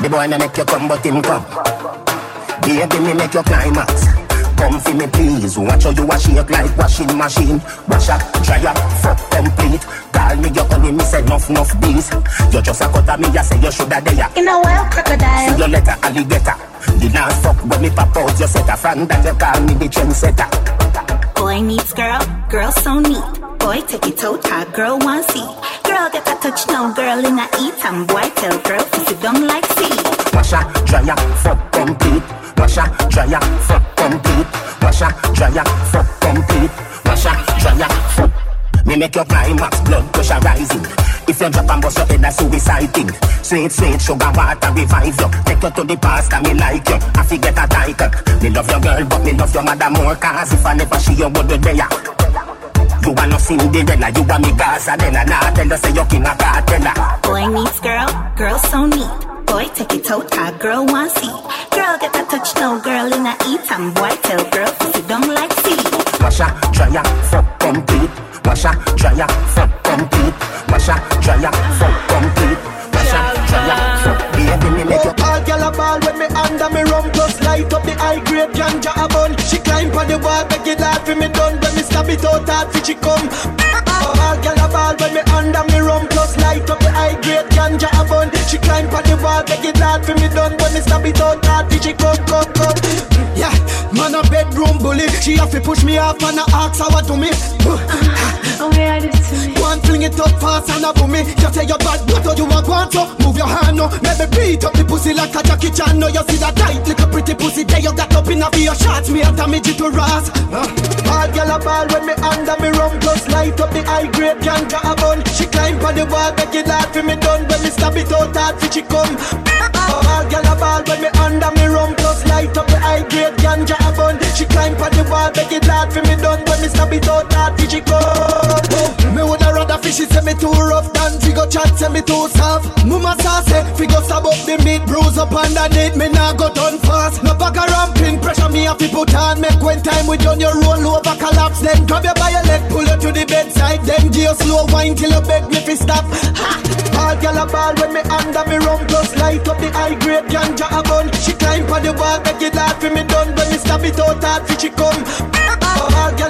The boy na make you come, but him come. Baby, me make you climax. Come for me, please. Watch how you a shake like washing machine. Wash up, dry up, fuck complete. Call me your honey, me say nuff, nuff bees. You just a cut me, you say you shoulda there. In a wild crocodile. See your letter, alligator. The last fuck when me pop out, you set a fan that you call me the trendsetter. Boy needs girl, girl so neat. Boy take it out, hot girl want see. Girl get a touchdown, girl in a eat and boy tell girl you sit down like see. Wash up, dry up, fuck complete. Wash up, dry up, fuck complete. Wash up, dry up, fuck complete. Wash dry up, fuck. Me make your climax, blood pressure rising. If you drop and bust your head, that's suicide thing. Sweet, sweet, sugar water revive you. Take you to the past, and me like you. I forget a title. Me love your girl, but me love your mother more. Cause if I never see you, would be there. You are no Cinderella, you are me Gaza, then I nah tell you say you king a cartella. Boy meets girl, girl so neat. Boy take it out, hot girl want see. Girl get a touch, no girl in a eat and boy tell girl to sit down like see. Wash up, dry up, fuck complete. Wash up, dry up, fuck complete. Wash up, dry up, fuck complete. Wash up, dry up, fuck. Baby, me make you. All gyal a ball when me under me rum plus light up the high grade ganja a bun. She climb on the wall, beg it hard for me done. When me stab it out hard for she come. Oh, all gyal a ball when me under me rum plus light up the high grade ganja a bun. She climb on the wall, beg it hard for me done. When me stab it out hard for she come, come, come. Yeah, man a bedroom bully. She have to push me off and a ask how to me. One fling it up fast and a boom me. You say you bad, do you want, want so? Move your hand no. Maybe beat up the pussy like a Jackie Chan. No, you see that tight little pretty pussy there. You got up in a your shots. Me a damage it to Ras. Uh. All gyal a ball when me under me rum plus light up the high grade ganja a bun. She climb on the wall, beg it hard for me done. When me stab it out hard for she come. All gyal a ball when me under me rum plus light up the high grade ganja a bun. She climb on the wall, beg it hard for me done. When me stab it out hard rather say me too rough than fi go chat say me too soft. Mama sa say fi go stab up the meat, bruise up underneath. Me nah go done fast. No bag of ramping pressure me have to put on. Make when time we done you roll over collapse. Then grab you by your leg, pull you to the bedside. Then give slow wine till you beg me fi stop. Ha! All gyal a ball when me under me rum plus light up the high grade ganja a bun. She climb on the wall, beg it hard fi me done. When me stab it out hard fi she come.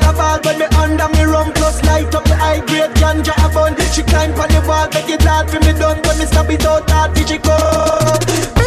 A ball when me under me rum plus light up the high grade ganja a bun. She climb on the wall, make it hard for me done. When me stab it out, hard for she go.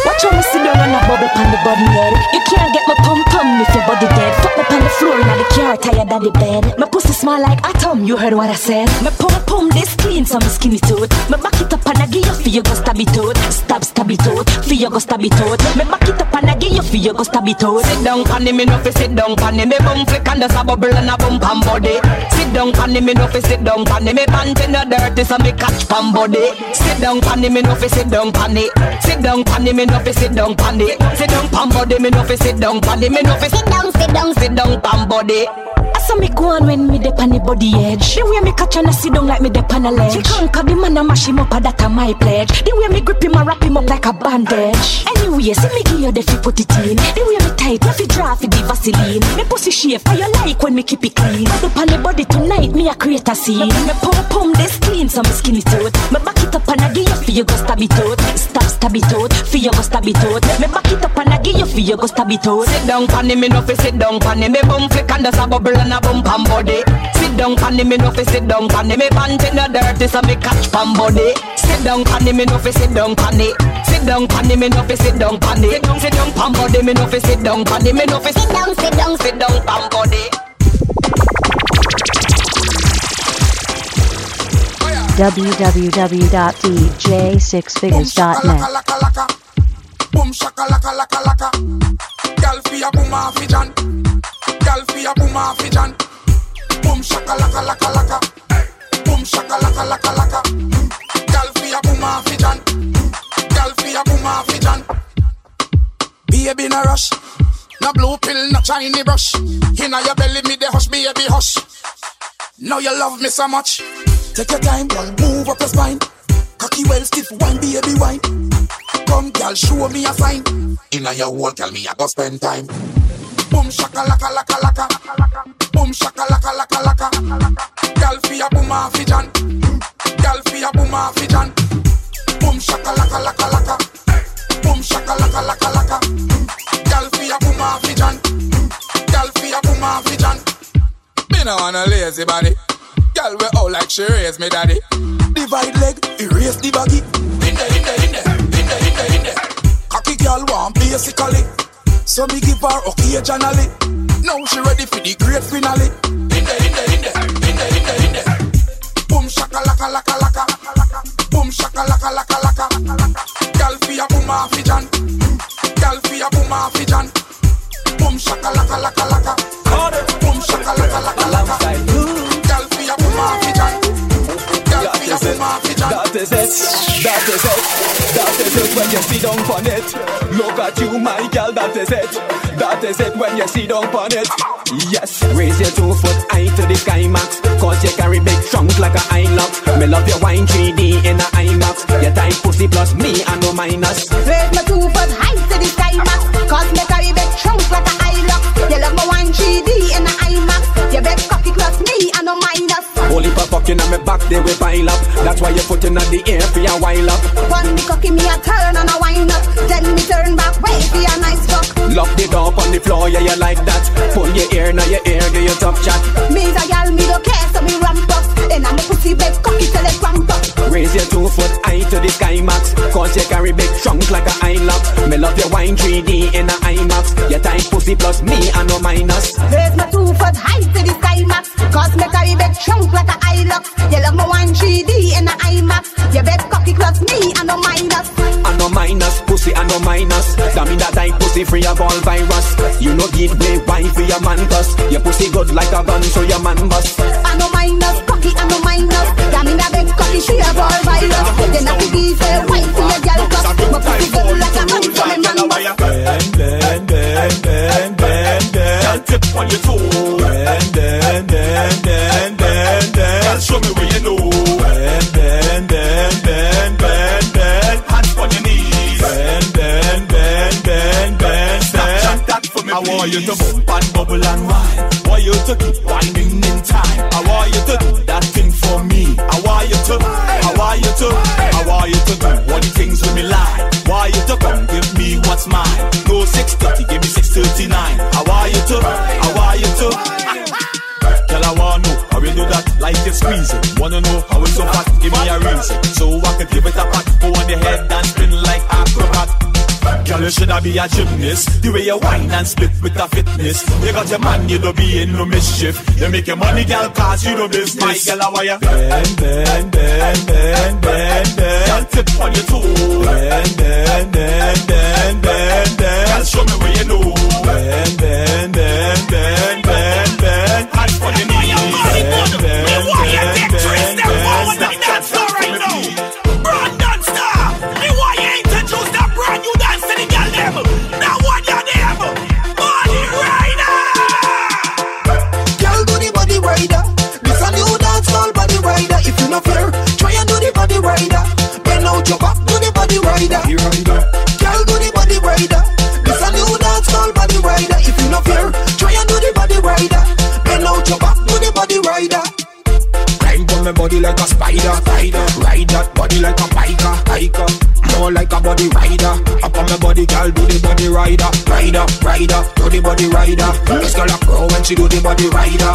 Watch how me sit down on a bubble on the body head. You can't get my pum pum if your body dead. Fuck floor in the car, tired of the bed. My pussy smell like atom, you heard what I said. My pum pum this clean, so me skinny tooth. Me back it up and I give you for you go stab it out. Stab stab it out, for you go stab it out. Me back it up and I give you for you go stab it out. Sit down on me no fi sit down on me bum flick and there's a bubble and a bum pam body. Sit down on me no fi sit down on me pants in the dirty so me catch pam body. Sit down on me no fi sit down on it. Sit down on me no fi sit down on it. Sit down pam body me no fi sit down on it. Me no fi sit down sit down sit down pam body. I saw me go on when me dip on the body edge. The way me catch and I sit down like me dip on a ledge. She conquer the man and mash him up, and that a my pledge. The way me grip him and wrap him up like a bandage. Anyway, see me give you the fi put it in. The way me tight, you fi draw fi the Vaseline. Me pussy shape, how you like when me keep it clean. Put up on the body tonight, me a create a scene. Me pum pum this clean, so me skinny tooth. Me back it up and I give you fi you go stab it out. Stab stab it out, fi you go stab it out. Me back it up and I give you fi you go stab it out. Sit down on me no fi sit down on me bum flick and there's a bubble and a bum pam body. Sit down on me no fi sit down on me pants in the dirty so me catch pam body. Sit down on me no fi sit down on it. Sit down on me no fi sit down on it. Sit down pam body me no fi sit down on it. Me no fi sit down sit down sit down pam body. www.dj6figures.net. Boom shaka laka laka laka. Girl fi a boom off Girl fi a boom off fi John. Boom shaka laka laka laka. Boom shaka laka laka laka. Girl fi a boom off fi John. Girl fi a boom off fi John. Baby no rush. No blue pill, no shiny brush. Inna your belly, me the hush, baby hush. Now you love me so much. Take your time, girl, move up your spine. Cocky well stiff, wine, baby wine. Come, girl, show me a sign. Inna your world, tell me I go spend time. Shaka laka laka laka. Boom shaka laka laka laka. Girl, fi a boom fi John. Girl, fi a boom fi John. Boom shaka laka laka laka. Boom shaka laka laka laka. Girl, fi a boom fi John. Girl, fi a boom fi John. Me no want a lazy body. Girl, we all like she raise me daddy. Divide leg, erase the baggy. In the, in the, in the, in the, in the, in the. Cocky girl want basically. So me give her occasionally. Now she ready for the great finale. In the, in the, in the, in the, in the, in the. Boom shaka laka laka laka. Boom shaka laka laka laka. Girl fi a boom off John. Girl fi a boom off John. Boom shaka laka laka laka. Boom shaka laka laka laka. Is it, that is it, that is it when you sit down on it. Look at you, my girl, that is it, that is it when you sit down on it. Yes, Raise your two foot high to the sky max Cause you carry big trunk like a Hilux Me love your wine 3D in a IMAX. Your tight pussy plus me and no minus. Raise my two foot high Fucking on me back they will pile up. That's why you put in the air for your while up. One me cocky me a turn and a wind up. Then me turn back way for a nice fuck. Lock the door on the floor, yeah you like that. Pull your ear, now your ear, do your top chat Me a gal me don't care so me ramp up And I'm a pussy big cocky till it ramp up Raise your two foot high to the sky max Cause you carry big trunk like a Hilux Me love your wine 3D in a IMAX. Your tight pussy plus me and no minus. Raise my two foot high to the sky max Cause me carry big trunk like a Hilux You love my one 3D in a IMAX. Your big cocky plus me and no minus minus, pussy and no minus. That mean that tight pussy free of all virus. You no give play wine for your man cause Your pussy good like a gun so your man bust. I no minus, cocky I no minus. That mean that big cocky she a ball virus. Then I could give a white for your gal cause My pussy good like a gun so me man bust. Bend, bend, bend, bend, bend, bend. Girl, tip on your toe. Bend, bend, bend, bend, bend, want you to bump and bubble and wine. Want you to keep winding in time. Ah, I want you to do that thing for me. Ah, I want you to, ah, I want you to, I want you to do all the things with me lie. Want you to come give me what's mine. No 630, give me 639. I want you to, I want you to. Girl, I wanna know how you do that like it's Wanna know how it's so fast? Give me a reason. So I could give it a pat. Go on your head and spin like acrobat. Girl, you shoulda be a gymnast. The way you whine and split with the fitness. You got your man, you don't be in no mischief. You make your money, girl, cause you know business. My girl, how are you? Bend, bend, bend, bend, bend, bend. Girl, tip on your toe. Bend, bend, bend, bend, bend, bend. Girl, show me where you know. Bend, bend, bend, bend, bend, bend. Hands on your knees. Bend, bend, bend, bend, bend. Rider. If you not fair, try and do the body rider. Bend out your back, do the body rider. Girl, do the body rider. This a new dance called body rider. If you not fair, try and do the body rider. Bend out your back, do the body rider. My body like a spider, spider. Ride that body like a biker, biker. More like a body rider. Up on my body, girl, do the body rider, rider, rider. Do the body rider. This girl a pro when she do the body rider.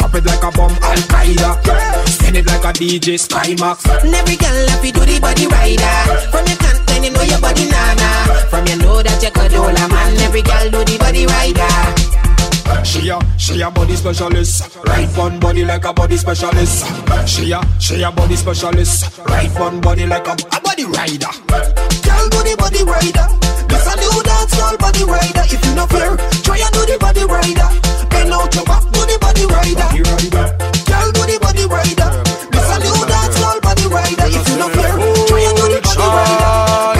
Chop it like a bomb, Al Qaeda. Spin it like a DJ Skymax. And every girl love you do the body rider. From your cunt, then you know your body nana. From your know that you could a man. Every girl do the body rider. She a, she a body specialist. Right one body like a body specialist. She a, she a body specialist. Right one body like a, a body rider. Girl, do the body rider. This a new dance called body rider. If you not fair, try and do the body rider. Bend out your back, do the body rider. Girl, do the body rider. This a new dance called body rider. If you not fair, try and do the body rider.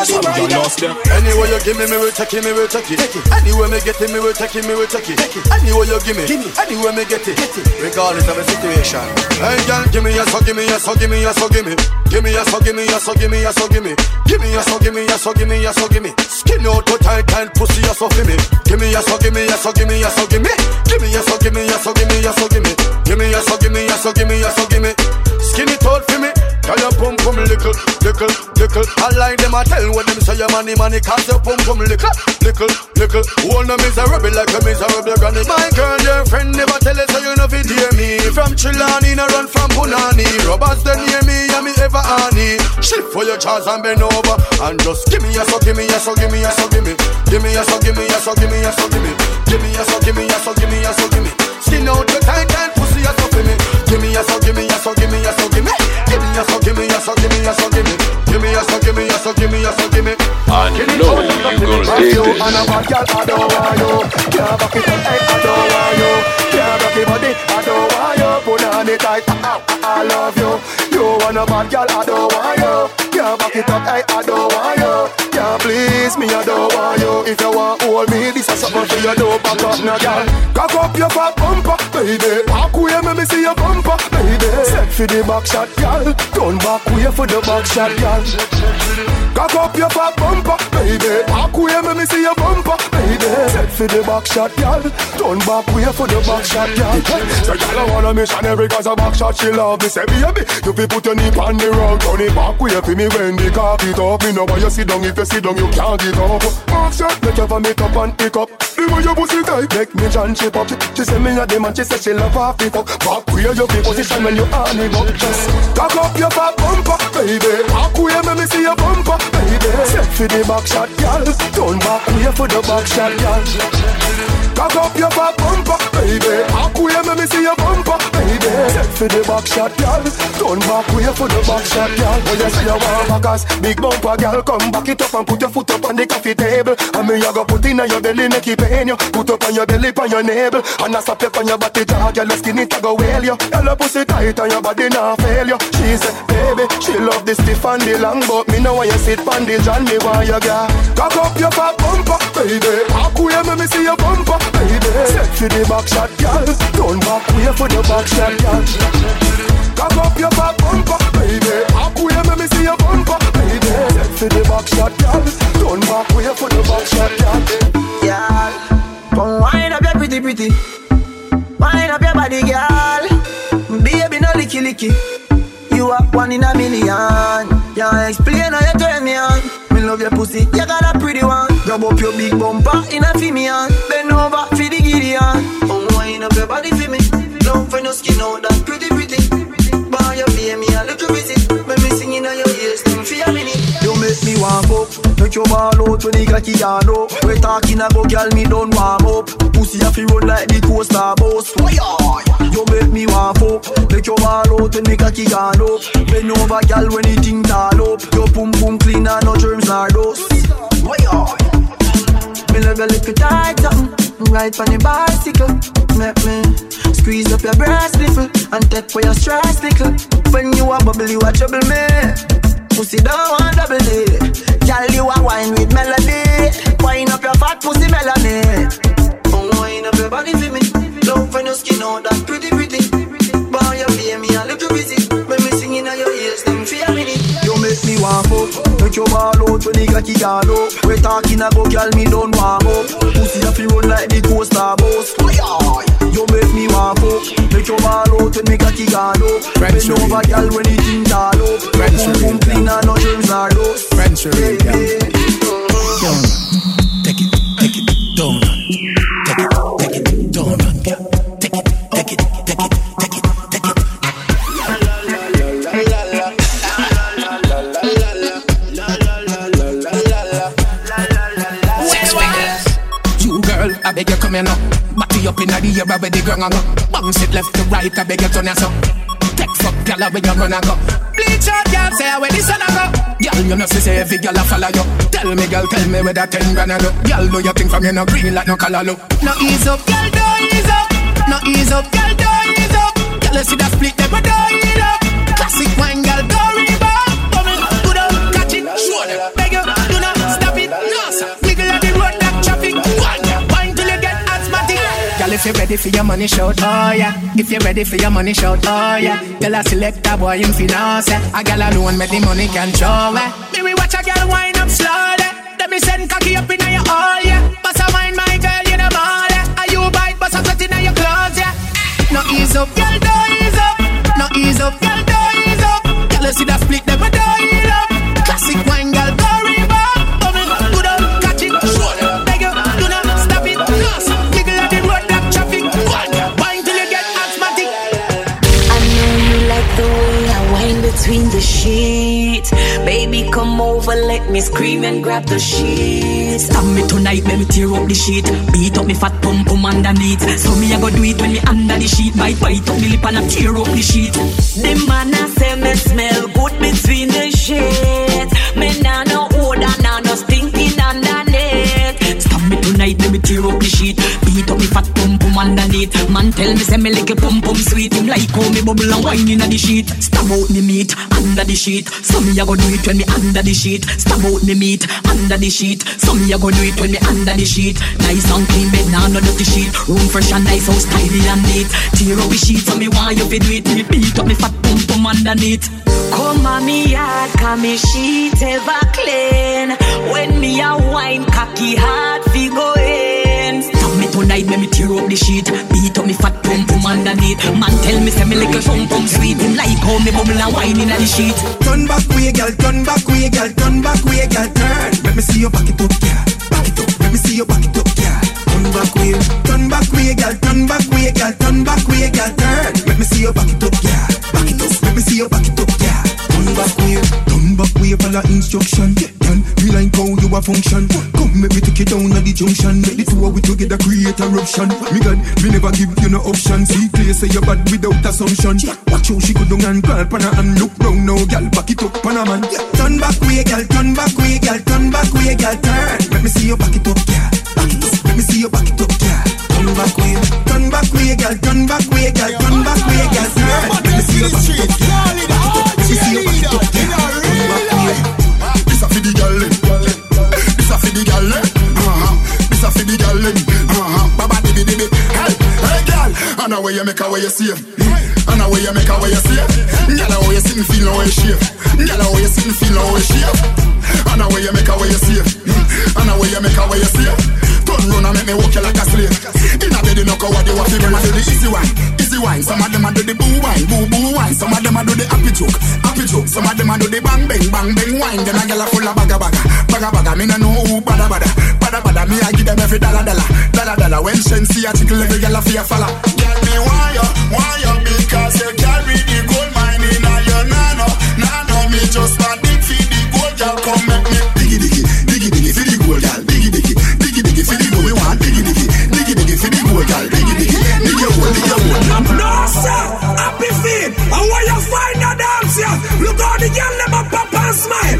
Bend out your back, do the body rider. Anyway you give me, me will take it, me will take it. Anyway me get it, me will take it, me will take it. Anyway you give me, anyway me get it. Regardless of the situation. Hey girl, give me a so, give me a so, give me a so, give me. Give me a so, give me a so, give me a so, give me. Give me a so, give me a so, give me a so, give me. Skin out to tight and pussy a so for me. Give me a so, give me a so, give me a so, give me. Give me a so, give me a so, give me a so, give me. Give me a so, give me a so, give me a so, give me. Skin it out for me. Tell your pum pum little, little, little. I like them, I tell what them say your money, money, cause your pum pum little, little, little. One of miserable like a miserable granny. My girl, your friend never tell us so you know fit hear me. From Chilani, no run from Punani. Robbers they near me, and me ever honey. Shift for your chance and bend over. And just give me a so, give me a so, give me a so, give me. Give me a so, give me a so, give me a so, give me. Give me a so, give me a so, give me a so, give me. Skin out your tight and give me a so, give me. I know you gonna dig you this. and a bad girl, I don't want you. Can't back it up, I don't want you. Can't rock your body, I don't want you. Put on it tight, I, I, I love you. You want a bad girl, I don't want you. Can't back it up, I don't want you. Can't please me, I don't want you. If you want hold me, this is something for you. Don't back up, no girl. Cock up your fat bumper, baby. Walk away, me me see your bumper, for the back shot, girl. Turn back way for the back shot, girl. Cock up your fat bumper, baby. Walk away, me me see your. Set for the back shot, girl. Turn back way for the back shot, girl. So I want a missionary cause a back shot she love me. Say baby, you fi put your knee on the rug, turn it back way for me when the carpet up. Me know why you sit down. If you sit down, you can't get up. Back shot, make you vomit up and pick up. The way your pussy tight, make me John chip up. She, say me a dem and she say she love half it up. Back way you fi position when you on it up. Just cock up your fat bumper, baby. Back way me me see your bumper, baby. Set for the back shot, girl. Turn back way for the back shot, girl. Cock up your fat bumper, baby. Back way me see your bumper, baby. Set for the back shot, girl. Turn back way for the back shot, girl. Yes, you want backers, big bumper, girl. Come back it up and put your foot up on the coffee table. And me you go put in your belly, make it pain you. Put up on your belly, on your navel, and I stop you on your body. Girl, your skin it a go well you. Your pussy tight and your body not fail you. She say, baby, she love the stiff and the long, but me know why you sit on the John, me want you girl. Cock up your fat bumper, baby. Back way, me me see your bumper, baby. Set for the back shot, girl. Turn back way for the back shot, girl. Cock up your fat bumper, baby. Back way, me me see your bumper, baby. Set for the back shot, girl. Turn back way for the back shot, girl. Girl, come wind up your pretty pretty. Wind up your body, girl. Baby, no licky licky. You are one in a million. Can't explain how you turn me on. Me love your pussy, you got a pretty one. Rub up your big bumper in a me hand. Bend over for the giddy hand. Unwind up your body for me. Long for your skin out that pretty pretty. Buy your pay me a little busy. Make me singing on your ears, think for a minute. You make me warm up. Take your ball out when the cocky down up. We talking about girl, me don't warm up. Pussy have to run like the coaster bus. You make me warm up. Take your ball out when the cocky gone up. Bend over, girl, when the thing tall up. Your pum pum clean and no germs are dust. Why me love your little tight something. Ride on the bicycle. Make me squeeze up your breast nipple And take away your stress little. When you a bubble you a trouble me. Pussy don't want double D. Girl you a wine with melody. Wine up your fat pussy melody. Oh wine up your body for me. Love when your skin out that pretty pretty. Bow your pay me a little busy. When me singing on your ears want fuck Make your ball out when the cocky gone up We talking about girl me done warm up Pussy a fi run like the coaster bus You make me want fuck Make your ball out when the cocky gone up Bend over girl when the thing tall up Boom boom clean and no germs nor dust French. Down. Take it, take it, down. Take it, take it, down. Take it, take it, take it, take it, take it. I beg you come here now. Batty up inna the air where the ground a go. Bounce it left to right, I beg you turn your so. Take fuck, gyal, when you run a go. Bleach out, gyal, say where the sun a go. Gyal, you know see say every gyal a follow you. Tell me, gyal, tell me where that ten grand a go. Gyal, do your thing from you no green like no color look. No ease up, gyal, do ease up. No ease up, gyal, do ease up. Gyal, you see that split, them do ease up. Classic wine, gyal, go if you're ready for your money shout, oh yeah. If you're ready for your money shout, oh yeah. Select a boy in finance. A girl alone, make the money control. Me we watch a girl wind up slowly. Let me send cocky up in your all, yeah. Bust a wine, my girl, you know ball, yeah. Are you bite, bust a sweat in your clothes, yeah. No ease up, girl, do ease up. No ease up, girl, do ease up. Girl, see that split, a do it up. Classic wine, girl, the sheets. Baby, come over, let me scream and grab the sheets. Stab me tonight, let me tear up the sheet. Beat up me fat pum pum underneath. So me I go do it when me under the sheet. Bite bite up me lip and I tear up the sheet. The man I say me smell good between the sheets. Me nah no odor, nah no stinking underneath. Stab me tonight, let me tear up the sheet. Underneath. Man tell me say me little pum pum sweet. Him like how me bubble and wine inna the sheet. Stab out me meat under the sheet. So me a go do it when me under the sheet. Stab out me meat under the sheet. So me a go do it when me under the sheet. Nice and clean bed, nah no dirty sheet. Room fresh and nice, house tidy and neat. Tear up the sheet, so me want you fi do it. Me beat up me fat pum pum underneath. Come on me yard, come me sheet ever clean. When me a wine cocky hard fi go in. Tonight, me me tear up the sheet. Beat up me fat pum pum underneath. Man tell me say me little pum pum sweet. Him like how me bubble and wine inna the sheet. Turn back way, girl, turn back way, girl, turn back way, girl, turn. Let me see you back it up, girl. Back it up. Let me see you back it up, girl. Turn back way, turn back way, girl, turn back way, girl, turn back way, girl, turn. Let me see you back it up, girl. Back it up. Let me see you back it up, way, follow instruction. Girl, we like how you a function. Come, make me take you down at the junction. Make the two of we together create a eruption. Me God, me never give you no option. See, clear say you're bad without assumption. Watch how she go down and on her and look round now, girl. Back it up, on a man. Turn back way, girl. Turn back way, girl. Turn back way, girl. Turn. Let me see you back it up, girl. Back it up. Let me see you back it up, girl. Turn back way, turn back way, girl. Turn back way, girl. Turn back way, girl. Turn. Let me see you back it up, girl. Back it up. Let me see you for the gyal dem. This a for the gyal dem. Uh-huh. This a for the gyal dem. Uh-huh. Baba dibi dibi. Hey, hey gyal. And a way you make a way you save. And a way you make a way you save. Gyal a way you sitting feel way shave. Gyal a way you sitting feel no way shave. And a way you make a way you save. And a way you make a way you save. Turn round and make me walk you like a slave. In a bed you know what you want. Them a do the easy wine, easy wine. Some of them a do the boo wine, boo boo wine. Some of them a do the happy joke, happy joke. Some of them a do the bang bang, bang bang wine. Then a gyal a full of baga baga, baga baga. Me no know who bada bada, bada bada. Me I give them every dollar dollar, dollar dollar. When Shen see a chicken, every gyal a fear falla. Gyal me want you, want you because you carry the gold mine in a your nano, nano. Me just want dig for the gold, gyal come No, sir, happy feet. and when you find a dance, yeah. Look how the girl never pop and smile.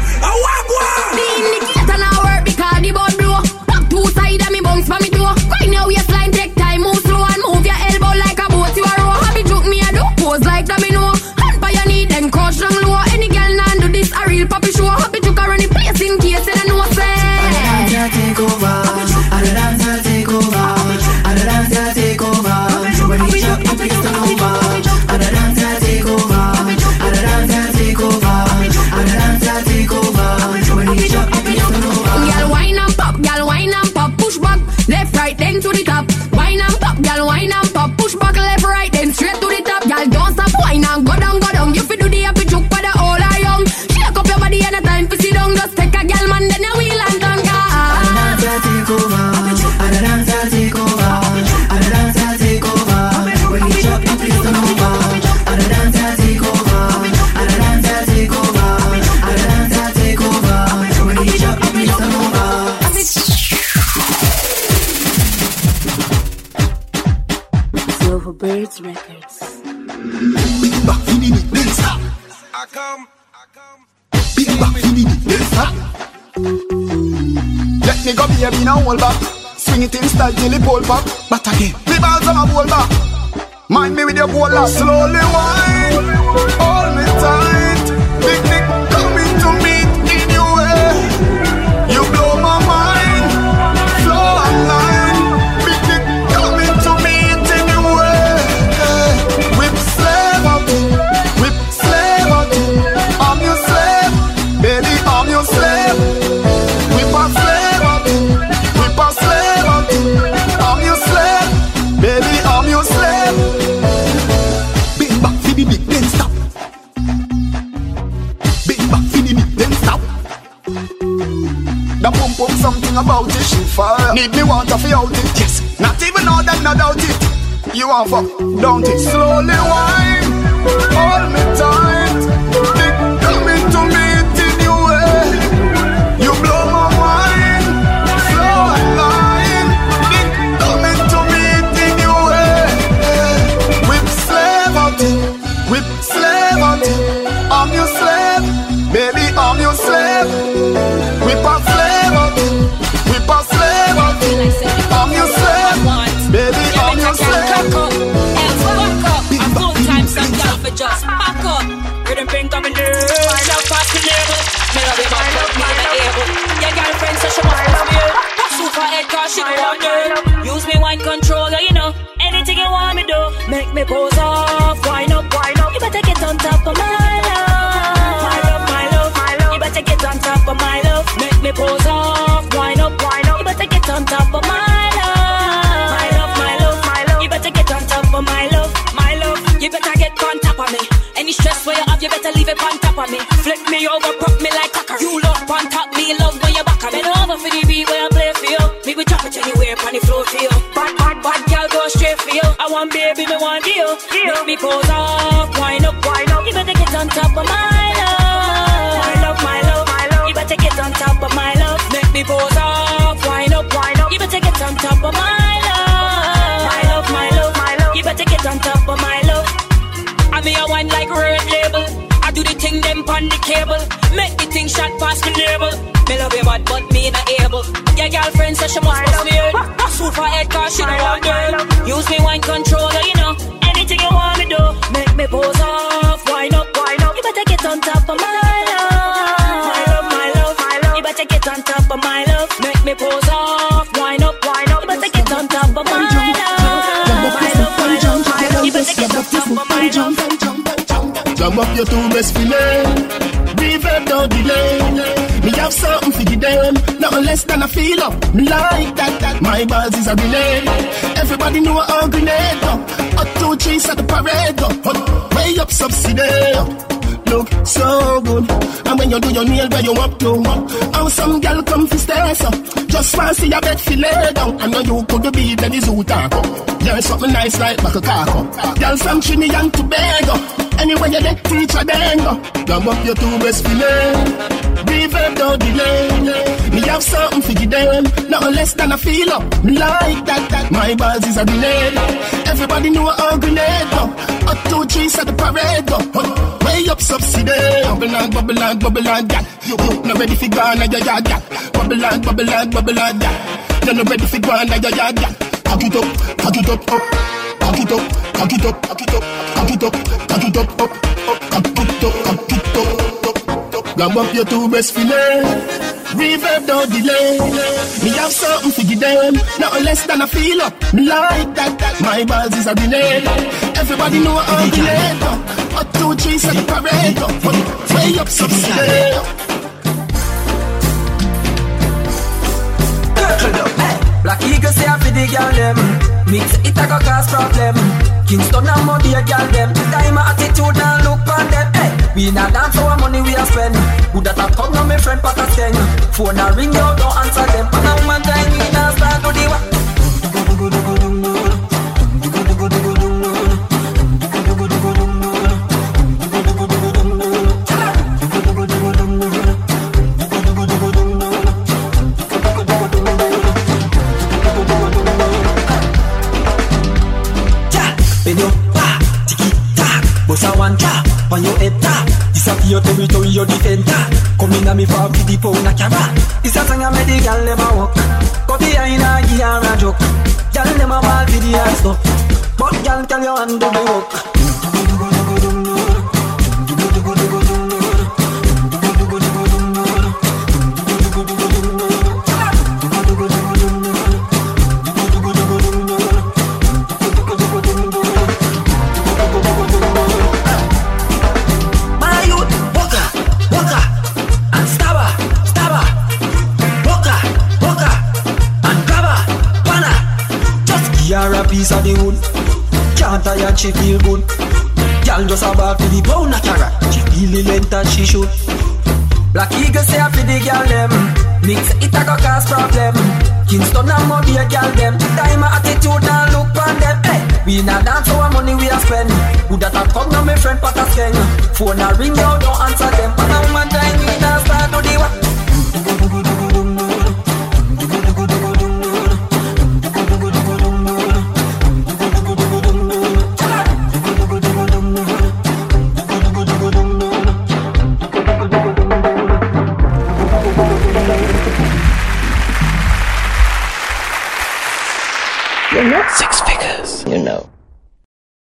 To feel it, yes. Not even know that, not doubt it. You want fuck, don't it? Slowly wine, hold me tight. Use controller, you know. Anything you want me do, make me pose off. Wind up, wind up. You better get on top of my love. My love, my love, my love. You better get on top of my love. Make me pose off. Wind up, wind up. You better get on top of my love. My love, my love, my love. You better get on top of my love, my love. You better get on top of me. Any stress where you have, you better leave it on top of me. Flip me over, Make me pose up, wind up, wind up. You better get on top of my love. My love, my love, my love. You better get on top of my love. Make me pose up, wind up, wind up. You better get on top of my love. My love, my love, my love. You better get on top of my love. I me a wine like red label. I do the thing them on the cable. Make the thing shot past the label. Me love you bad, but me not able. Your girlfriend says she must me head. Shoot for head cause she don't want Jump up your two best fillet. Reverb, don't delay. Me have something for the them. Nothing less than a feel up. Me like that, that. My buzz is a relay. Everybody know I'm a grenade. go. Hot two cheese at the parade. Hot way up subsidy. Look so good. And when you do your nail where you up to. How some girl come fi stairs up. Just fancy your bed fi lay down. I know you could be the zoo taco. Yeah, something nice like back a caco. Girl from Trinidad and Tobago. Anywhere you let teacher then go. Gum up your two best fillet. Reverb don't delay. Me have something for the them. Nothing less than a feel up. Like that, that. My buzz is a grenade. Everybody know a grenade go. Hot two cheese at the parade go. Way up subsidy. Bubble and bubble and bubble and gal. You, you not ready for on your yard, gal. Bubble and bubble and bubble and gal. You not ready for on your yard, gal. Cock it up, cock it up, up. Cock it up, cock it up, cock it up, cock it up, cock it up, up, up. Cock it up, cock it up, up, up. Grab up your two best fillet. Reverb don't delay. Me have something to give them, not less than a feel up. Me like that, that. My balls is a grenade. Everybody know I'm delayed. A two, three, set the parade. Way up, subside. Black Eagle say I fi the girl them Mix it a go cause problem. Kingston and Muddy a girl them. Time attitude and look on them. Hey, We not dance our money we a spend. Who that a come now me friend pat a Phone a ring you don't answer them. And a woman time me now start to the wa your territory, your defender. Come in a me for the pound a carrot. This a song I made the girl never walk. Go behind a give her a joke. Girl a ball for the eyes up, but girl tell you undo the work. Piece of the wood. Can't tire, she feel good. Girl just a ball for the pound of carrot. She feel the length that she should. Black Eagle say I the girl them. Mix it a go cause problem. Kingston and a girl them. Time a attitude and look on them. Hey, we not dance our money we a spend. Who that a come now me friend pat a skeng. Phone a ring you don't answer them. And a woman time we not start to the wa. Six figures.